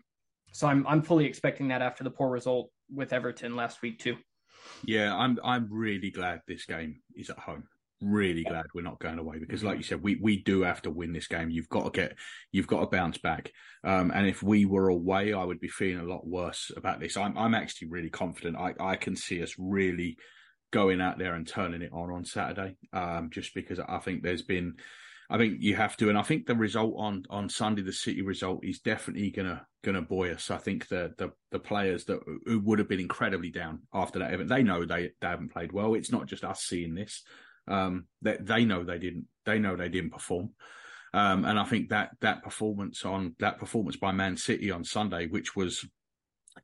so i'm i'm fully expecting that after the poor result with everton last week too yeah i'm i'm really glad this game is at home really glad we're not going away because, like you said, we we do have to win this game. You've got to get, you've got to bounce back. Um, and if we were away, I would be feeling a lot worse about this. I'm I'm actually really confident. I I can see us really going out there and turning it on on Saturday. Um, just because I think there's been. I think you have to, and I think the result on on Sunday, the City result, is definitely gonna gonna buoy us. I think the the the players that who would have been incredibly down after that event, they know they they haven't played well. It's not just us seeing this. Um, that they, they know they didn't. They know they didn't perform. Um, and I think that that performance on that performance by Man City on Sunday, which was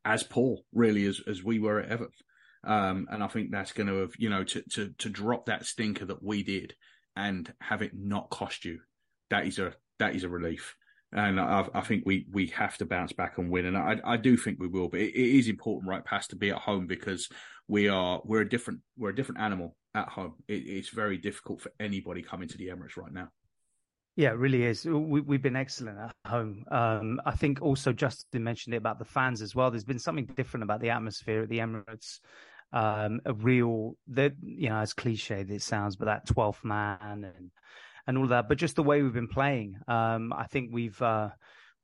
as poor really as as we were at Everton, um, and I think that's going to have you know to to to drop that stinker that we did and have it not cost you. That is a that is a relief. And I, I think we, we have to bounce back and win, and I, I do think we will. But it, it is important, right, Paz, to be at home because we are we're a different we're a different animal at home. It, it's very difficult for anybody coming to the Emirates right now. Yeah, it really is. We, have been excellent at home. Um, I think also Justin mentioned it about the fans as well. There's been something different about the atmosphere at the Emirates. Um, a real, that you know, as cliched it sounds, but that 12th man and and all that. But just the way we've been playing, um, I think we've uh,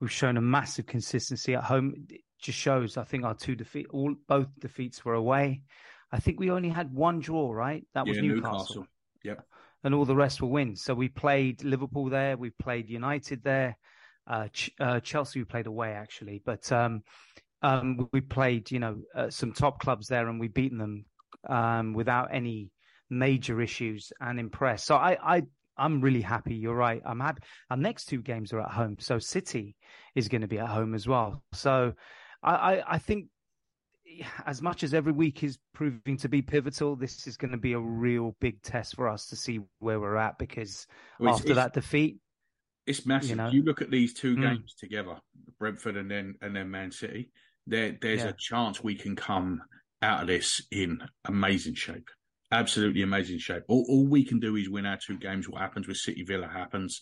we've shown a massive consistency at home. It just shows. I think our two defeat, all both defeats were away. I think we only had one draw, right? That was yeah, Newcastle. Newcastle. Yep. And all the rest were wins. So we played Liverpool there, we played United there, uh, Ch- uh, Chelsea we played away actually, but um, um, we played you know uh, some top clubs there and we beaten them um, without any major issues and impressed. So I, I I'm really happy. You're right. I'm happy. Our next two games are at home, so City is going to be at home as well. So I, I, I think as much as every week is proving to be pivotal, this is going to be a real big test for us to see where we're at because well, after that defeat, it's massive. You, know, you look at these two mm. games together, Brentford and then and then Man City. There, there's yeah. a chance we can come out of this in amazing shape. Absolutely amazing shape. All, all we can do is win our two games. What happens with City Villa happens.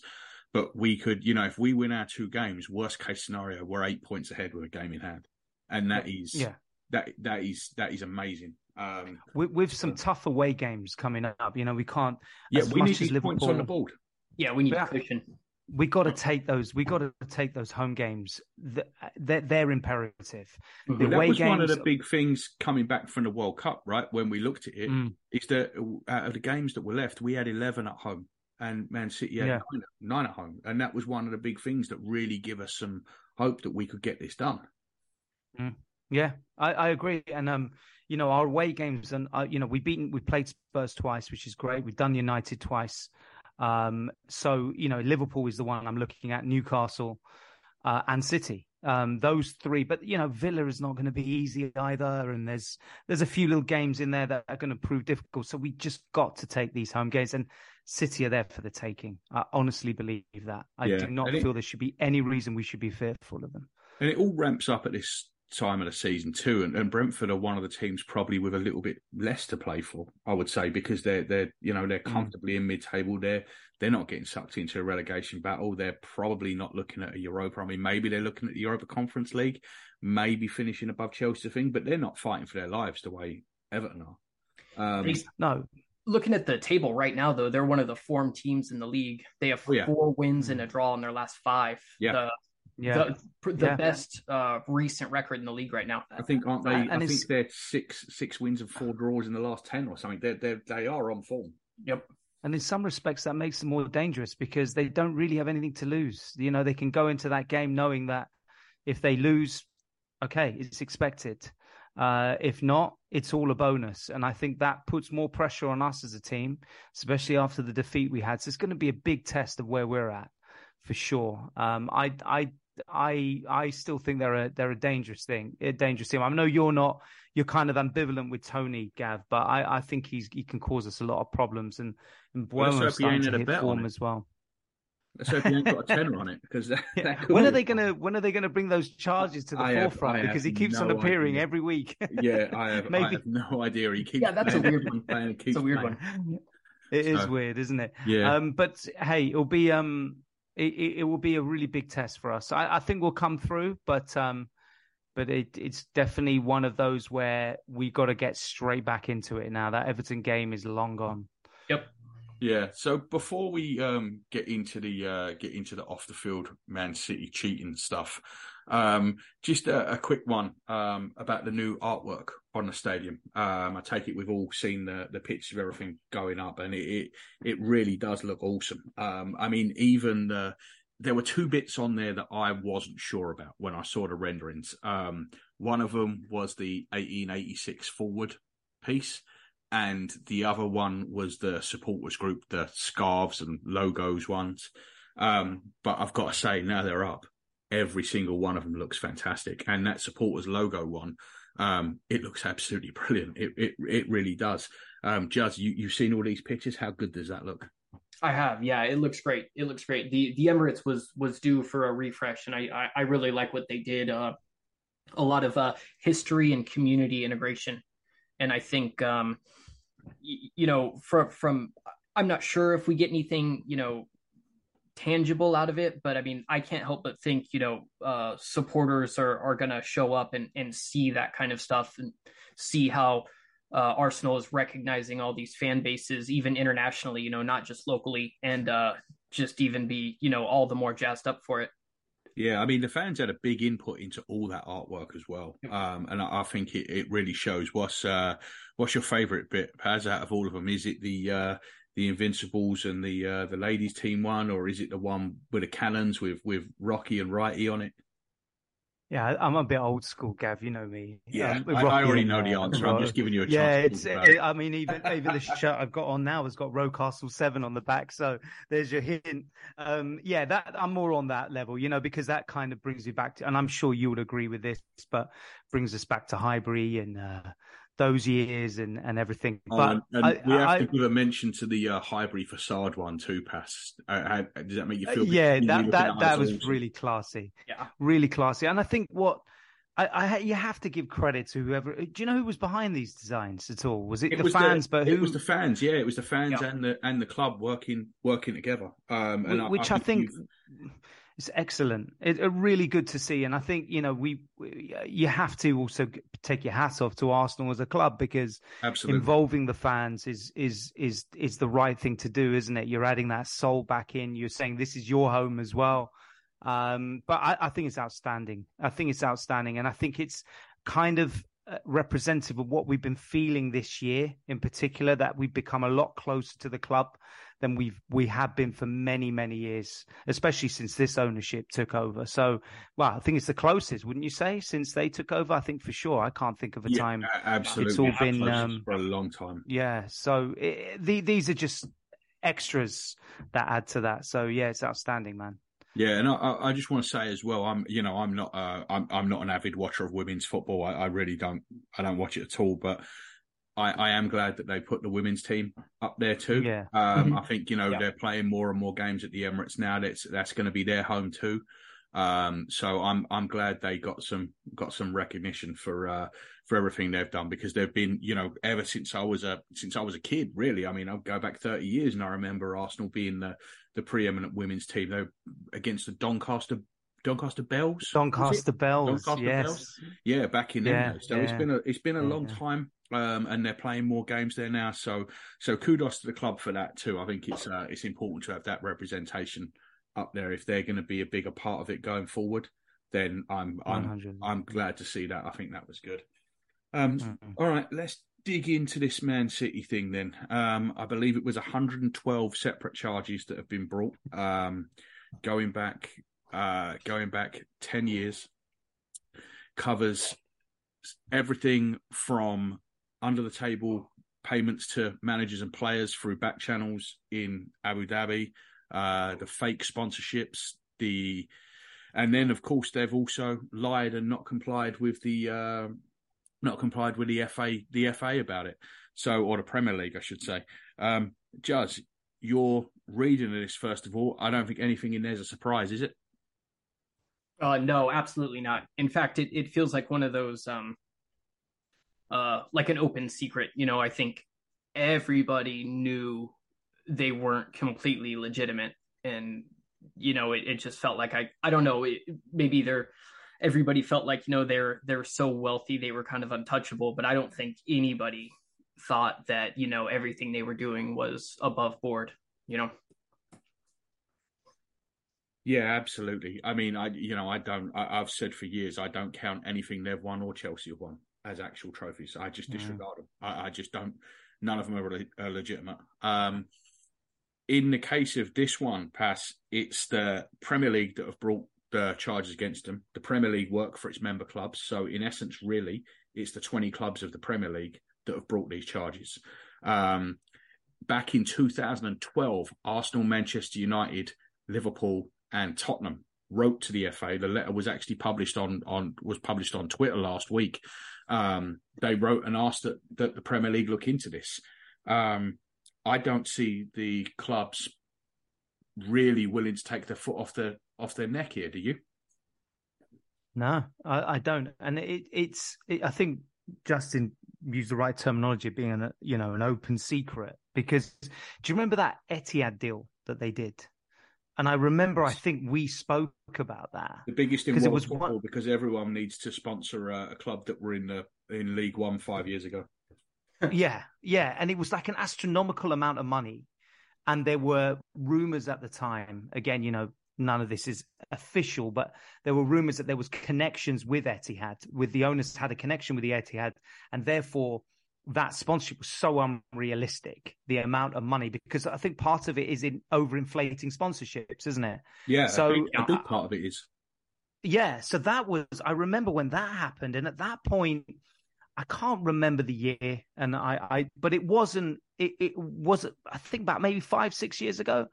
But we could, you know, if we win our two games, worst case scenario, we're eight points ahead with a game in hand, and that is yeah that that is that is amazing. Um, with, with some tough away games coming up, you know, we can't. Yeah, we need these Liverpool, points on the board. Yeah, we need yeah. cushion. We got to take those. We got to take those home games. They're, they're imperative. Mm-hmm. The that was games... one of the big things coming back from the World Cup, right? When we looked at it, mm. is that out of the games that were left, we had eleven at home, and Man City had yeah. nine, nine at home, and that was one of the big things that really give us some hope that we could get this done. Mm. Yeah, I, I agree. And um, you know, our away games and uh, you know, we beaten we played Spurs twice, which is great. We've done United twice. Um, so you know, Liverpool is the one I'm looking at, Newcastle, uh, and City. Um, those three, but you know, Villa is not going to be easy either, and there's there's a few little games in there that are going to prove difficult. So we just got to take these home games, and City are there for the taking. I honestly believe that. I yeah. do not feel there should be any reason we should be fearful of them. And it all ramps up at this time of the season too. And, and, Brentford are one of the teams probably with a little bit less to play for, I would say, because they're they're you know they're mm. comfortably mm. in mid table. They're they're not getting sucked into a relegation battle. They're probably not looking at a Europa. I mean, maybe they're looking at the Europa Conference League, maybe finishing above Chelsea thing, but they're not fighting for their lives the way Everton are. Um, no. Looking at the table right now, though, they're one of the form teams in the league. They have oh, yeah. four wins and a draw in their last five. Yeah. The yeah, the, the yeah. best uh, recent record in the league right now. I think aren't they? And I think they're six six wins and four draws in the last ten or something. They're, they're they are on form. Yep. And in some respects, that makes them more dangerous because they don't really have anything to lose. You know, they can go into that game knowing that if they lose, okay, it's expected. Uh, if not, it's all a bonus. And I think that puts more pressure on us as a team, especially after the defeat we had. So it's going to be a big test of where we're at for sure. Um, I, I I I still think they're a they're a dangerous thing, a dangerous team. I know you're not you're kind of ambivalent with Toney Gav, but I, I think he's he can cause us a lot of problems and and Mbeumo starting to hit form as well. Let's hope he ain't got a tenner on it because that, that when are they gonna when are they gonna bring those charges to the I forefront? I because he have keeps on appearing idea. every week. Yeah, I have, I Maybe. have no idea. He keeps Yeah, that's a weird one. playing, keeps It's a weird playing. one. It is So- weird, isn't it? Yeah, Um, but hey, it'll be um, it, it, it will be a really big test for us. I, I think we'll come through, but um, but it, it's definitely one of those where we got to get straight back into it now. That Everton game is long gone. Yep. yeah. So before we um get into the uh get into the off the field Man City cheating stuff, um, just a, a quick one um about the new artwork on the stadium. Um, I take it we've all seen the the pictures of everything going up, and it it, it really does look awesome. Um, I mean, even the there were two bits on there that I wasn't sure about when I saw the renderings. Um, one of them was the 1886 forward piece, and the other one was the supporters group, the scarves and logos ones. Um, but I've got to say, now they're up. Every single one of them looks fantastic, and that supporters logo one, um, it looks absolutely brilliant. It it it really does. Um, Jazz, you you've seen all these pictures. How good does that look? I have, yeah. It looks great. It looks great. The the Emirates was was due for a refresh, and I I, I really like what they did. Uh, a lot of uh, history and community integration, and I think um, y- you know from from I'm not sure if we get anything you know tangible out of it, but I mean I can't help but think you know uh, supporters are are gonna show up and and see that kind of stuff and see how uh, Arsenal is recognizing all these fan bases, even internationally, you know, not just locally, and uh, just even be, you know, all the more jazzed up for it. Yeah, I mean the fans had a big input into all that artwork as well, um, and I, I think it, it really shows. What's uh, what's your favourite bit, Paz, out of all of them? Is it the uh, the Invincibles and the uh, the ladies team one, or is it the one with the cannons with with Rocky and Wrighty on it? Yeah, I'm a bit old school, Gav. You know me. Yeah, Um, I, I already know the uh, answer. I'm just giving you a chance. Yeah, it's. it. It, I mean, even even the shirt I've got on now has got Rocastle Seven on the back, so there's your hint. Um, yeah, that I'm more on that level, you know, because that kind of brings me back to, and I'm sure you would agree with this, but brings us back to Highbury and uh, those years and and everything. Oh, But and, and I- we have I- to give a mention to the uh, Highbury facade one too, Paz. Uh, how, does that make you Uh, feel? yeah, that that that was awesome? really classy. Yeah. really classy. And I think what I, I you have to give credit to whoever. Do you know who was behind these designs at all? Was it, It the was fans? but who? it was the fans, yeah, it was the fans Yeah. and the and the club working working together. Um, and Wh- which I, think you've- is excellent. It, it really good to see, and I think you know we, we you have to also take your hat off to Arsenal as a club because absolutely involving the fans is is is is the right thing to do, isn't it? You're adding that soul back in. You're saying this is your home as well. Um, but I, I think it's outstanding. I think it's outstanding, and I think it's kind of uh, Uh, representative of what we've been feeling this year, in particular, that we've become a lot closer to the club than we've we have been for many many years, especially since this ownership took over. So, well, I think it's the closest, wouldn't you say, since they took over? I think for sure. I can't think of a Yeah, time. absolutely. It's all Our been, um, for a long time. Yeah. So it, the, these are just extras that add to that. So yeah, it's outstanding, man. Yeah, and I- I, just want to say as well, I'm you know I'm not uh, I'm I'm not an avid watcher of women's football. I, I really don't I don't watch it at all. But I, I am glad that they put the women's team up there too. Yeah. Um, Mhm. I think you know Yeah. they're playing more and more games at the Emirates now. That's that's going to be their home too. Um, so I'm I'm glad they got some got some recognition for uh, for everything they've done because they've been you know ever since I was a since I was a kid really. I mean I'll go back 30 years and I remember Arsenal being the the preeminent women's team. They against the Doncaster Doncaster Belles. Doncaster Belles. Doncaster yes. Belles? Yeah, back in Yeah. So it's yeah. been a it's been a Yeah, long time, um, and they're playing more games there now. So so kudos to the club for that too. I think it's uh, it's important to have that representation up there if they're going to be a bigger part of it going forward. Then I'm I'm 100. I'm glad to see that. I think that was good. Um, Mhm. all right, let's dig into this Man City thing then. Um, I believe it was 112 separate charges that have been brought, um, going back, uh, going back 10 years. Covers everything from under the table payments to managers and players through back channels in Abu Dhabi, uh, the fake sponsorships, the and then of course they've also lied and not complied with the uh, not complied with the FA the FA about it. So or the Premier League, I should say. Um, Judge, your reading this, first of all, I don't think anything in there's a surprise, is it? Uh, no, absolutely not. In fact, it, it feels like one of those, um, uh, like an open secret. You know, I think everybody knew they weren't completely legitimate, and you know, it, it just felt like I, I don't know, it, maybe they're everybody felt like you know they're they're so wealthy they were kind of untouchable, but I don't think anybody thought that you know everything they were doing was above board. You know. Yeah, absolutely. I mean, I you know I don't. I, have said for years I don't count anything they've won or Chelsea have won as actual trophies. I just disregard them. I, I, just don't. None of them are, le- are legitimate. Um, in the case of this one, Paz. It's the Premier League that have brought the charges against them. The Premier League work for its member clubs, so in essence, really, it's the twenty clubs of the Premier League that have brought these charges. Um, back in 2012, Arsenal, Manchester United, Liverpool, and Tottenham wrote to the FA. The letter was actually published on on was published on Twitter last week. Um, they wrote and asked that, that the Premier League look into this. Um, I don't see the clubs really willing to take their foot off the off their neck here. Do you? No, I, I don't, and it, it's. It, I think Justin used the right terminology, being an you know an open secret. Because do you remember that Etihad deal that they did? And I remember, I think we spoke about that. The biggest in world was football one... because everyone needs to sponsor a, a, club that were in the in League One five years ago. Yeah, yeah, and it was like an astronomical amount of money, and there were rumors at the time. Again, you know, none of this is official, but there were rumors that there was connections with Etihad, with the owners had a connection with the Etihad, and therefore that sponsorship was so unrealistic, the amount of money, because I think part of it is in overinflating sponsorships, isn't it? Yeah. So a big uh, part of it is. Yeah. So that was, I remember when that happened. And at that point, I can't remember the year. And I, I, but it wasn't, it, it was, I think about maybe five, six years ago.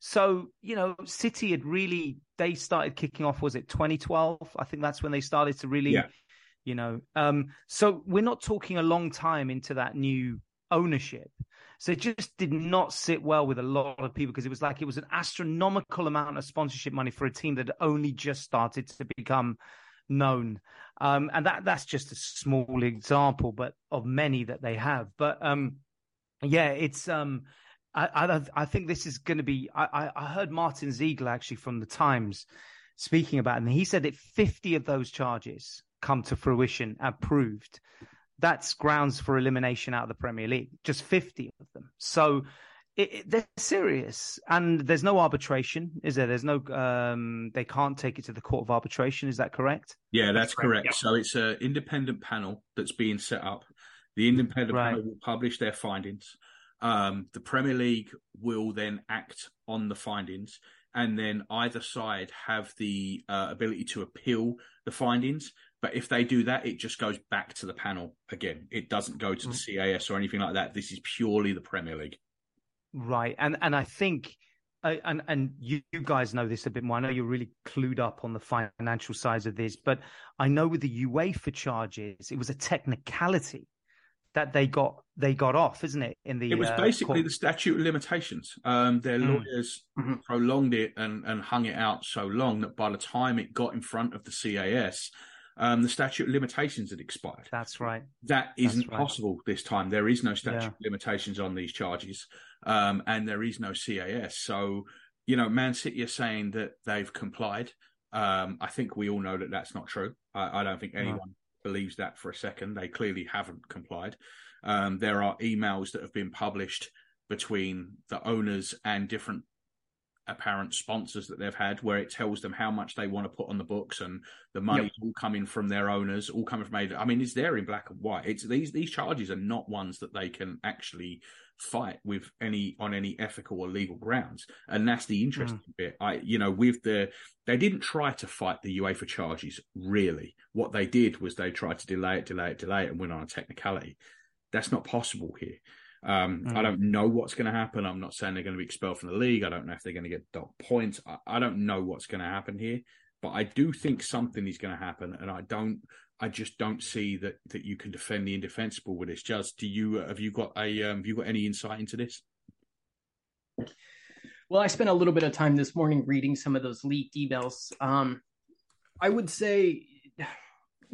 So, you know, City had really, they started kicking off, was it 2012? I think that's when they started to really yeah you know. Um, so we're not talking a long time into that new ownership. So it just did not sit well with a lot of people because it was like it was an astronomical amount of sponsorship money for a team that only just started to become known. Um, and that that's just a small example, but of many that they have. But um, yeah, it's um, I, I, I think this is going to be. I, I heard Martin Ziegler actually from the Times speaking about it, and he said that fifty of those charges come to fruition and proved, that's grounds for elimination out of the Premier League. Just 50 of them. So it, it, they're serious, and there's no arbitration, is there? There's no, um, they can't take it to the court of arbitration. Is that correct? Yeah, that's, that's correct. correct. So it's an independent panel that's being set up. The independent right. panel will publish their findings. Um, the Premier League will then act on the findings, and then either side have the uh, ability to appeal the findings. But if they do that, it just goes back to the panel again. It doesn't go to the mm. CAS or anything like that. This is purely the Premier League. Right, and and I think, uh, and and you, you guys know this a bit more. I know you're really clued up on the financial sides of this, but I know with the UEFA charges, it was a technicality that they got they got off, isn't it? In the it was uh, basically court. the statute of limitations. Um, their mm. lawyers mm-hmm. prolonged it and and hung it out so long that by the time it got in front of the CAS, um, the statute of limitations had expired. That's right. That isn't right. possible this time. There is no statute yeah. of limitations on these charges, um, and there is no CAS. So, you know, Man City are saying that they've complied. Um, I think we all know that that's not true. I, I don't think anyone no. believes that for a second. They clearly haven't complied. Um, there are emails that have been published between the owners and different apparent sponsors that they've had where it tells them how much they want to put on the books and the money yep. all coming from their owners all coming from I mean it's there in black and white. It's these these charges are not ones that they can actually fight with any on any ethical or legal grounds. And that's the interesting mm. bit. I you know with the they didn't try to fight the UEFA charges really. What they did was they tried to delay it delay it delay it and win on a technicality. That's not possible here um, mm. I don't know what's going to happen. I'm not saying they're going to be expelled from the league. I don't know if they're going to get dot points. I, I don't know what's going to happen here, but I do think something is going to happen, and I don't. I just don't see that that you can defend the indefensible with this. Just do you have you got a um, have you got any insight into this? Well, I spent a little bit of time this morning reading some of those leaked emails. Um, I would say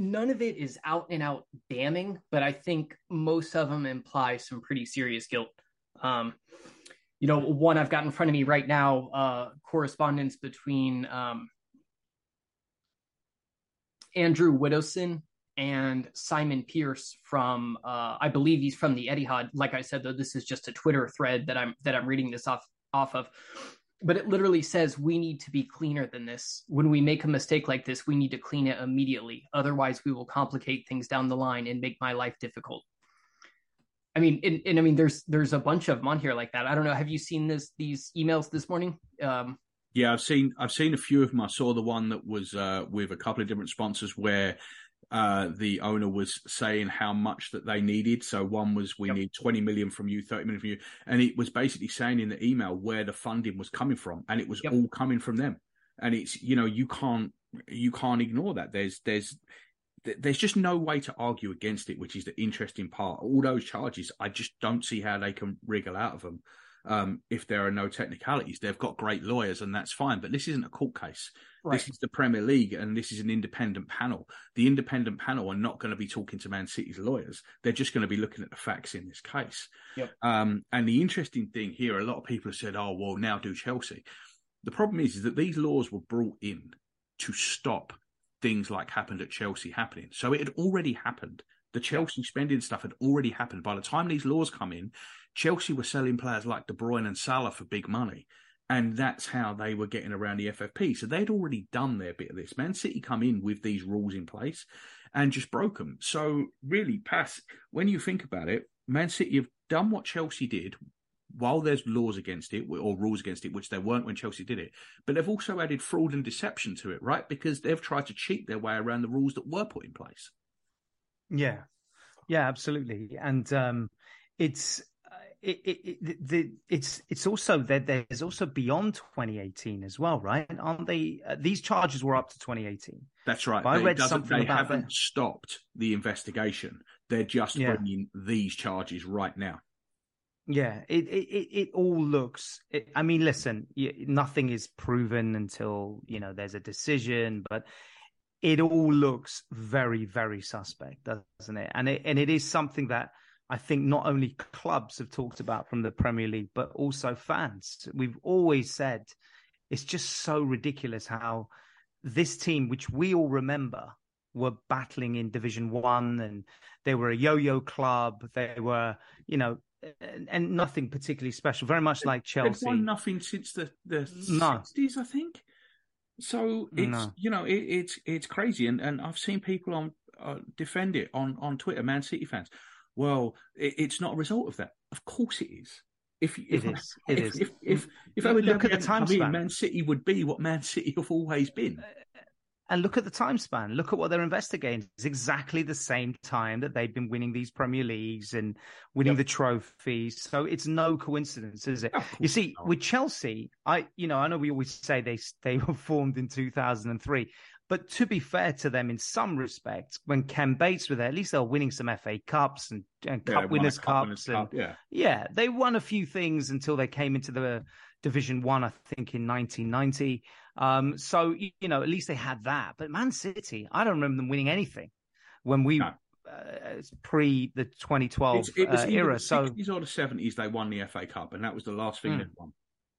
none of it is out and out damning, but I think most of them imply some pretty serious guilt. Um, you know, one I've got in front of me right now, uh, correspondence between um, Andrew Widdowson and Simon Pearce from, uh, I believe he's from the Etihad. Like I said, though, this is just a Twitter thread that I'm that I'm reading this off off of. But it literally says we need to be cleaner than this. When we make a mistake like this, we need to clean it immediately. Otherwise, we will complicate things down the line and make my life difficult. I mean, and, and I mean, there's there's a bunch of them on here like that. I don't know. Have you seen this these emails this morning? Um, yeah, I've seen I've seen a few of them. I saw the one that was uh, with a couple of different sponsors where uh, the owner was saying how much that they needed. So one was we yep. need 20 million from you, 30 million from you. And it was basically saying in the email where the funding was coming from. And it was yep. all coming from them. And it's, you know, you can't, you can't ignore that. There's, there's, there's just no way to argue against it, which is the interesting part. All those charges, I just don't see how they can wriggle out of them um, if there are no technicalities. They've got great lawyers, and that's fine. But this isn't a court case. Right. This is the Premier League, and this is an independent panel. The independent panel are not going to be talking to Man City's lawyers. They're just going to be looking at the facts in this case. Yep. Um, and the interesting thing here, a lot of people have said, "Oh, well, now do Chelsea." The problem is, is that these laws were brought in to stop things like happened at Chelsea happening. So it had already happened. The Chelsea spending stuff had already happened. By the time these laws come in, Chelsea were selling players like De Bruyne and Salah for big money. And that's how they were getting around the FFP. So they'd already done their bit of this. Man City come in with these rules in place and just broke them. So really, Paz when you think about it, Man City have done what Chelsea did while there's laws against it or rules against it, which there weren't when Chelsea did it, but they've also added fraud and deception to it, right? Because they've tried to cheat their way around the rules that were put in place. Yeah, yeah, absolutely, and um, it's it, it, the, it's it's also that there's also beyond 2018 as well, right? Aren't they? Uh, these charges were up to 2018. That's right. I read something they about haven't stopped the investigation. They're just yeah. bringing these charges right now. Yeah, it it it all looks. It, I mean, listen, nothing is proven until you know there's a decision, but it all looks very very suspect, doesn't it? And it and it is something that I think not only clubs have talked about from the Premier League, but also fans. We've always said it's just so ridiculous how this team, which we all remember, were battling in Division One, and they were a yo-yo club. They were, you know, and, and nothing particularly special. Very much like Chelsea. They've won nothing since the the sixties, I think. So it's no. you know it, it's it's crazy, and and I've seen people on uh, defend it on on Twitter, Man City fans well, it, it's not a result of that. Of course it is. If, if it is, it if, is. If if, if, if look at the time span, Man City would be what Man City have always been. And look at the time span. Look at what they're investigating. It's exactly the same time that they've been winning these Premier Leagues and winning yep. the trophies. So it's no coincidence, is it? You see, not. with Chelsea, I you know I know we always say they they were formed in 2003, but to be fair to them, in some respects, when Ken Bates were there, at least they were winning some FA Cups and, and yeah, Cup Winners' Cups. Winners and, Cup, yeah. yeah, they won a few things until they came into the Division One, I think, in 1990. Um, so, you know, at least they had that. But Man City, I don't remember them winning anything when we. No. Uh, pre the 2012 it's, it was uh, era. The 60s so, or the 70s, they won the FA Cup, and that was the last thing mm. they won.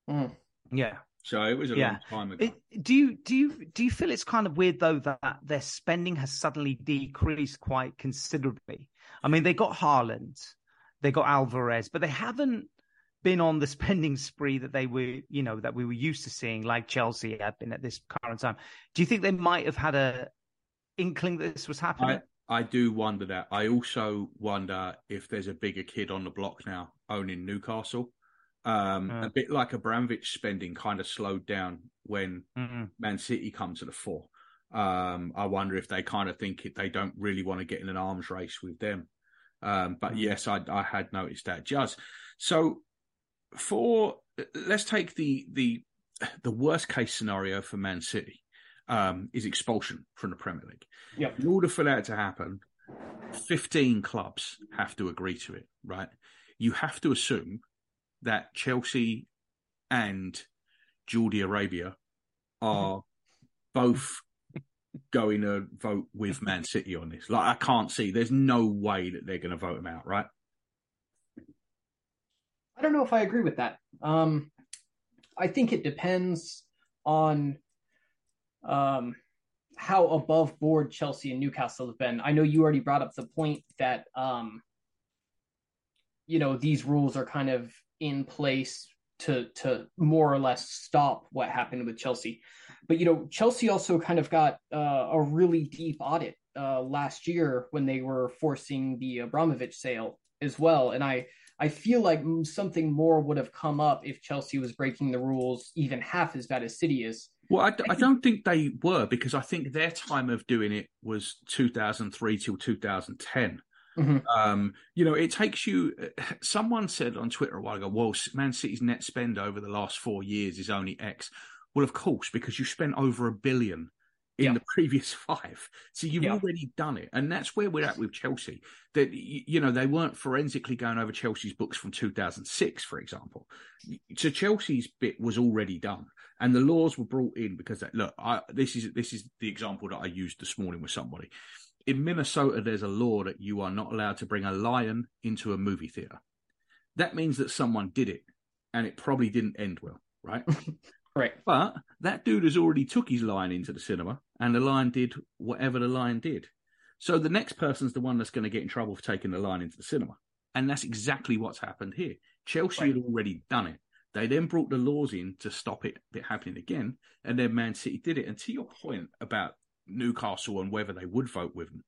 Mm. Yeah, so it was a yeah. long time ago. It, do you do you do you feel it's kind of weird though that their spending has suddenly decreased quite considerably? I mean, they got Haaland, they got Alvarez, but they haven't been on the spending spree that they were, you know, that we were used to seeing, like Chelsea have been at this current time. Do you think they might have had a inkling that this was happening? I, I do wonder that. I also wonder if there's a bigger kid on the block now owning Newcastle um, A bit like Abramovich spending kind of slowed down when mm-hmm. Man City come to the fore. Um, I wonder if they kind of think it, they don't really want to get in an arms race with them. Um, but mm-hmm. yes, I, I, had noticed that. Just so for let's take the the the worst case scenario for Man City um, is expulsion from the Premier League. Yep. In order for that to happen, fifteen clubs have to agree to it. Right? You have to assume that Chelsea and Geordie Arabia are both going to vote with Man City on this. Like, I can't see. There's no way that they're going to vote him out, right? I don't know if I agree with that. Um, I think it depends on um, how above board Chelsea and Newcastle have been. I know you already brought up the point that um, you know these rules are kind of in place to to more or less stop what happened with Chelsea. But you know, Chelsea also kind of got uh, a really deep audit uh, last year when they were forcing the Abramovich sale as well, and I I feel like something more would have come up if Chelsea was breaking the rules even half as bad as City is. Well, I, I don't think they were because I think their time of doing it was 2003 till 2010. Mm-hmm. Um, you know, it takes you. Someone said on Twitter a while ago, "Well, Man City's net spend over the last four years is only X." Well, of course, because you spent over a billion in yeah. the previous five, so you've yeah. already done it, and that's where we're at with Chelsea. That you know they weren't forensically going over Chelsea's books from 2006, for example. So Chelsea's bit was already done, and the laws were brought in because that, look, I, this is this is the example that I used this morning with somebody in Minnesota, there's a law that you are not allowed to bring a lion into a movie theater. That means that someone did it, and it probably didn't end well, right? right. But that dude has already took his lion into the cinema, and the lion did whatever the lion did. So the next person's the one that's going to get in trouble for taking the lion into the cinema, and that's exactly what's happened here. Chelsea right. had already done it. They then brought the laws in to stop it, it happening again, and then Man City did it. And to your point about Newcastle and whether they would vote with them.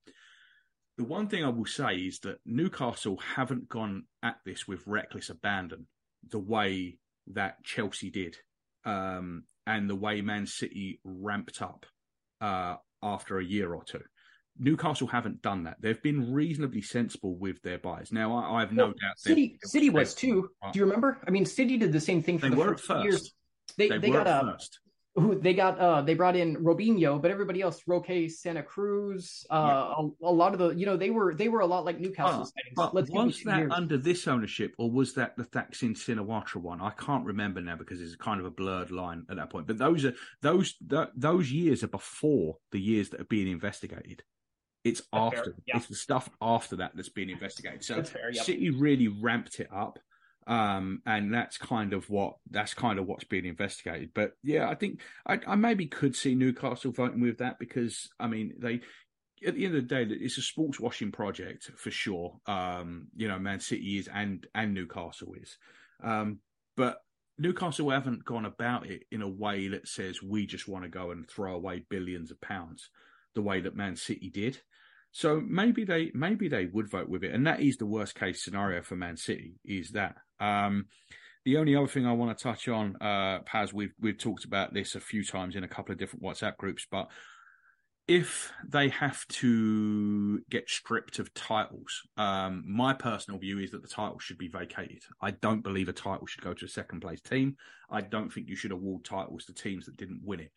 The one thing I will say is that Newcastle haven't gone at this with reckless abandon the way that Chelsea did, um, and the way Man City ramped up uh, after a year or two. Newcastle haven't done that. They've been reasonably sensible with their buys. Now, I, I have no well, doubt. City, City was too. Do you remember? I mean, City did the same thing for they the were first first. years. They, they, they were got a first who they got uh they brought in Robinho, but everybody else, Roque Santa Cruz, uh yeah. a, a, lot of the you know they were they were a lot like Newcastle but was that years. under this ownership or was that the Thaksin Shinawatra one? I can't remember now because it's kind of a blurred line at that point. But those are those th- those years are before the years that are being investigated. It's that's after yeah. it's the stuff after that that's being investigated. So fair, yep. City really ramped it up um, and that's kind of what that's kind of what's being investigated. But yeah, I think I, I, maybe could see Newcastle voting with that because I mean they at the end of the day it's a sports washing project for sure. Um, you know, Man City is and and Newcastle is, um, but Newcastle haven't gone about it in a way that says we just want to go and throw away billions of pounds the way that Man City did. So maybe they maybe they would vote with it, and that is the worst case scenario for Man City. Is that um, the only other thing I want to touch on, uh, Paz? We've we've talked about this a few times in a couple of different WhatsApp groups, but if they have to get stripped of titles, um, my personal view is that the title should be vacated. I don't believe a title should go to a second place team. I don't think you should award titles to teams that didn't win it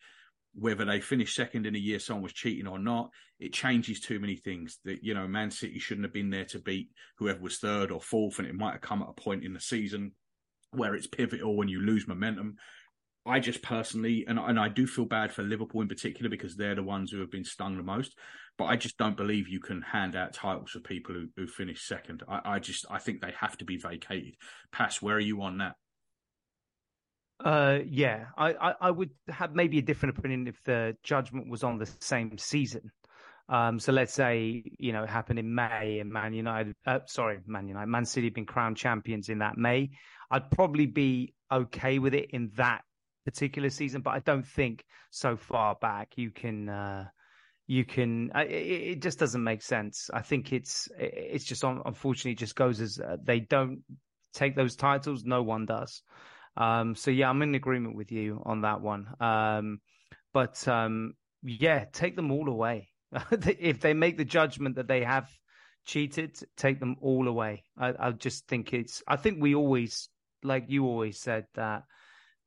whether they finished second in a year someone was cheating or not, it changes too many things. That you know, Man City shouldn't have been there to beat whoever was third or fourth, and it might have come at a point in the season where it's pivotal when you lose momentum. I just personally, and and I do feel bad for Liverpool in particular because they're the ones who have been stung the most. But I just don't believe you can hand out titles for people who, who finish second. I, I just I think they have to be vacated. Paz, where are you on that? Uh, yeah, I, I, I, would have maybe a different opinion if the judgment was on the same season. Um, so let's say you know it happened in May and Man United, uh, sorry, Man United, Man City had been crowned champions in that May. I'd probably be okay with it in that particular season, but I don't think so far back you can. Uh, you can it, it, just doesn't make sense i think it's it's just unfortunately it just goes as uh, they don't take those titles no one does um, so yeah, I'm in agreement with you on that one. Um, but um, yeah, take them all away. if they make the judgment that they have cheated, take them all away. I, I just think it's. I think we always, like you always said, that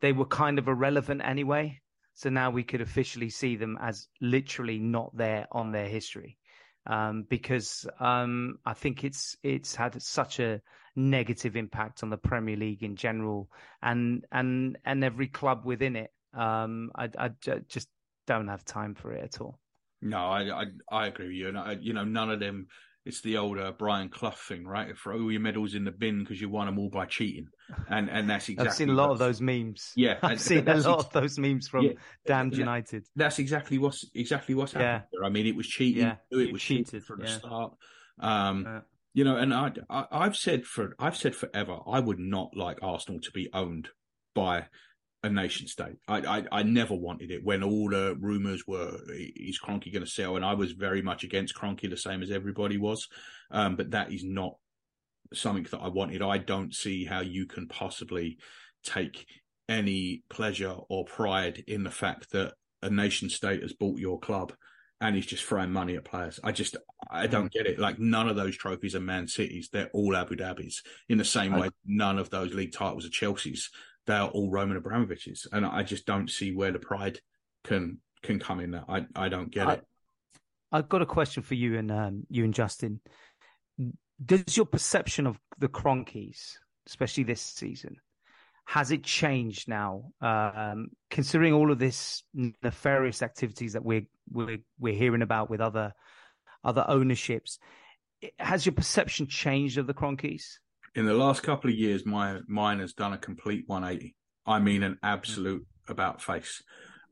they were kind of irrelevant anyway. So now we could officially see them as literally not there on their history. Um, because um, I think it's it's had such a negative impact on the Premier League in general and and and every club within it. Um, I, I just don't have time for it at all. No, I I, I agree with you, and I, you know none of them it's the old uh, Brian Clough thing, right? Throw all your medals in the bin because you won them all by cheating, and and that's exactly. I've seen a lot of those memes. Yeah, I've seen a lot ex- of those memes from yeah, Damned United. That's exactly what's exactly what's happened. Yeah. I mean, it was cheating. Yeah, it was cheated from yeah. the start. Um, you know, and I, I I've said for I've said forever I would not like Arsenal to be owned by a nation state. I, I, I never wanted it when all the rumours were is Kroenke going to sell, and I was very much against Kroenke, the same as everybody was. Um, but that is not something that I wanted. I don't see how you can possibly take any pleasure or pride in the fact that a nation state has bought your club and he's just throwing money at players. I just I don't mm. get it. Like none of those trophies are Man Cities. They're all Abu Dhabis. In the same way, none of those league titles are Chelsea's they're all Roman Abramovich's, and I just don't see where the pride can can come in. That I I don't get I, it. I've got a question for you and um, you and Justin. Does your perception of the Kroenkes, especially this season, has it changed now? Um, considering all of this nefarious activities that we're we're we're hearing about with other other ownerships, has your perception changed of the Kroenkes? In the last couple of years, my mine has done a complete 180. I mean, an absolute about face.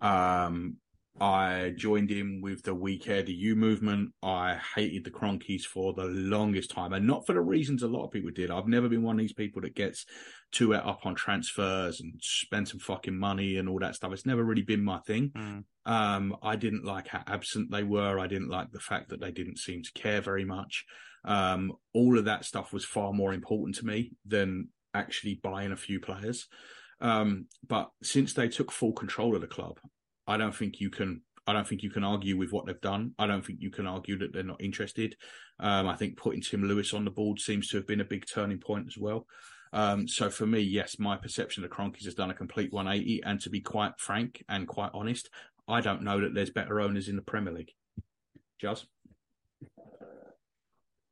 Um, I joined in with the We Care Do You movement. I hated the Kroenkes for the longest time, and not for the reasons a lot of people did. I've never been one of these people that gets too up on transfers and spend some fucking money and all that stuff. It's never really been my thing. Mm. Um, I didn't like how absent they were. I didn't like the fact that they didn't seem to care very much. Um, all of that stuff was far more important to me than actually buying a few players. Um, but since they took full control of the club, I don't think you can. I don't think you can argue with what they've done. I don't think you can argue that they're not interested. Um, I think putting Tim Lewis on the board seems to have been a big turning point as well. Um, so for me, yes, my perception of Kroenkes has done a complete 180. And to be quite frank and quite honest, I don't know that there's better owners in the Premier League. Just.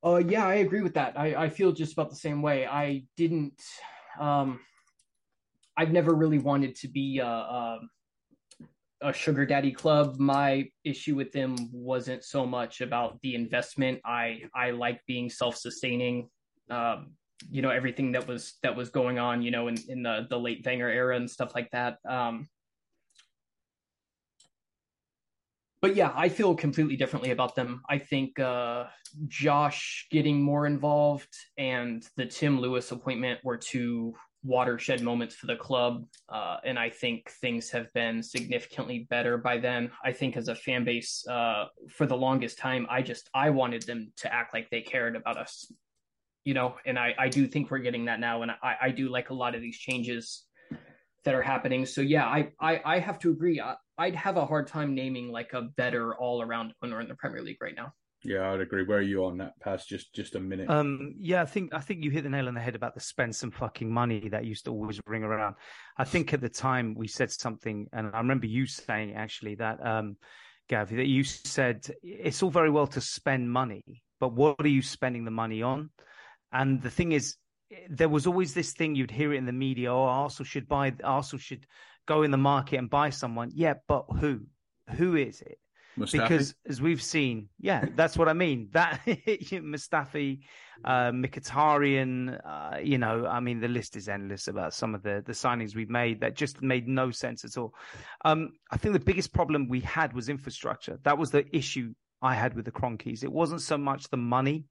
Uh, yeah, I agree with that. I, I feel just about the same way. I didn't, um, I've never really wanted to be a, a, a, sugar daddy club. My issue with them wasn't so much about the investment. I, I like being self-sustaining. Um, you know, everything that was, that was going on, you know, in, in the, the late Wenger era and stuff like that. Um, but yeah, I feel completely differently about them. I think uh, Josh getting more involved and the Tim Lewis appointment were two watershed moments for the club. Uh, and I think things have been significantly better by then. I think as a fan base, uh, for the longest time, I just I wanted them to act like they cared about us, you know. And I I do think we're getting that now, and I I do like a lot of these changes that are happening. So yeah, I I, I have to agree. I, I'd have a hard time naming like a better all around owner in the Premier League right now. Yeah, I'd agree. Where are you on that Paz? Just just a minute. Um, yeah, I think I think you hit the nail on the head about the spend some fucking money that used to always ring around. I think at the time we said something, and I remember you saying actually that, um, Gav, that you said it's all very well to spend money, but what are you spending the money on? And the thing is, there was always this thing you'd hear it in the media. Oh, Arsenal should buy. Arsenal should go in the market and buy someone. Yeah, but who? Who is it? Mustafi? Because as we've seen, yeah, that's what I mean. That Mustafi, uh, Mkhitaryan, uh, you know, I mean, the list is endless about some of the the signings we've made that just made no sense at all. Um, I think the biggest problem we had was infrastructure. That was the issue I had with the Kroenkes. It wasn't so much the money;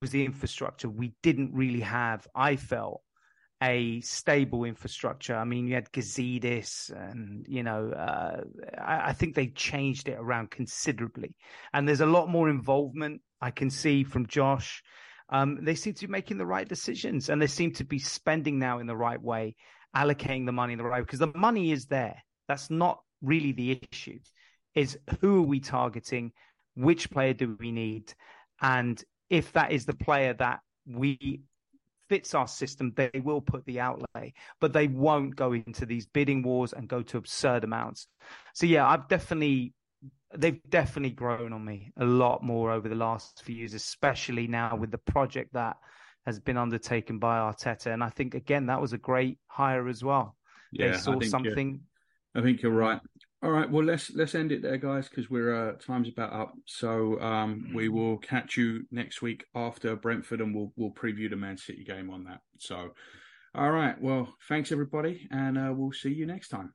was the infrastructure. We didn't really have. I felt a stable infrastructure. I mean, you had Gazidis, and you know, uh, I, I, think they changed it around considerably, and there's a lot more involvement I can see from Josh. Um, they seem to be making the right decisions, and they seem to be spending now in the right way, allocating the money in the right way because the money is there. That's not really the issue. Is who are we targeting? Which player do we need? And if that is the player that we fits our system, they will put the outlay, but they won't go into these bidding wars and go to absurd amounts. So yeah, I've definitely they've definitely grown on me a lot more over the last few years, especially now with the project that has been undertaken by Arteta. And I think again that was a great hire as well. Yeah, they saw I think, something. I think you're right. All right, well let's let's end it there, guys, because we're uh, time's about up. So um, we will catch you next week after Brentford, and we'll we'll preview the Man City game on that. So, all right, well, thanks everybody, and uh, we'll see you next time.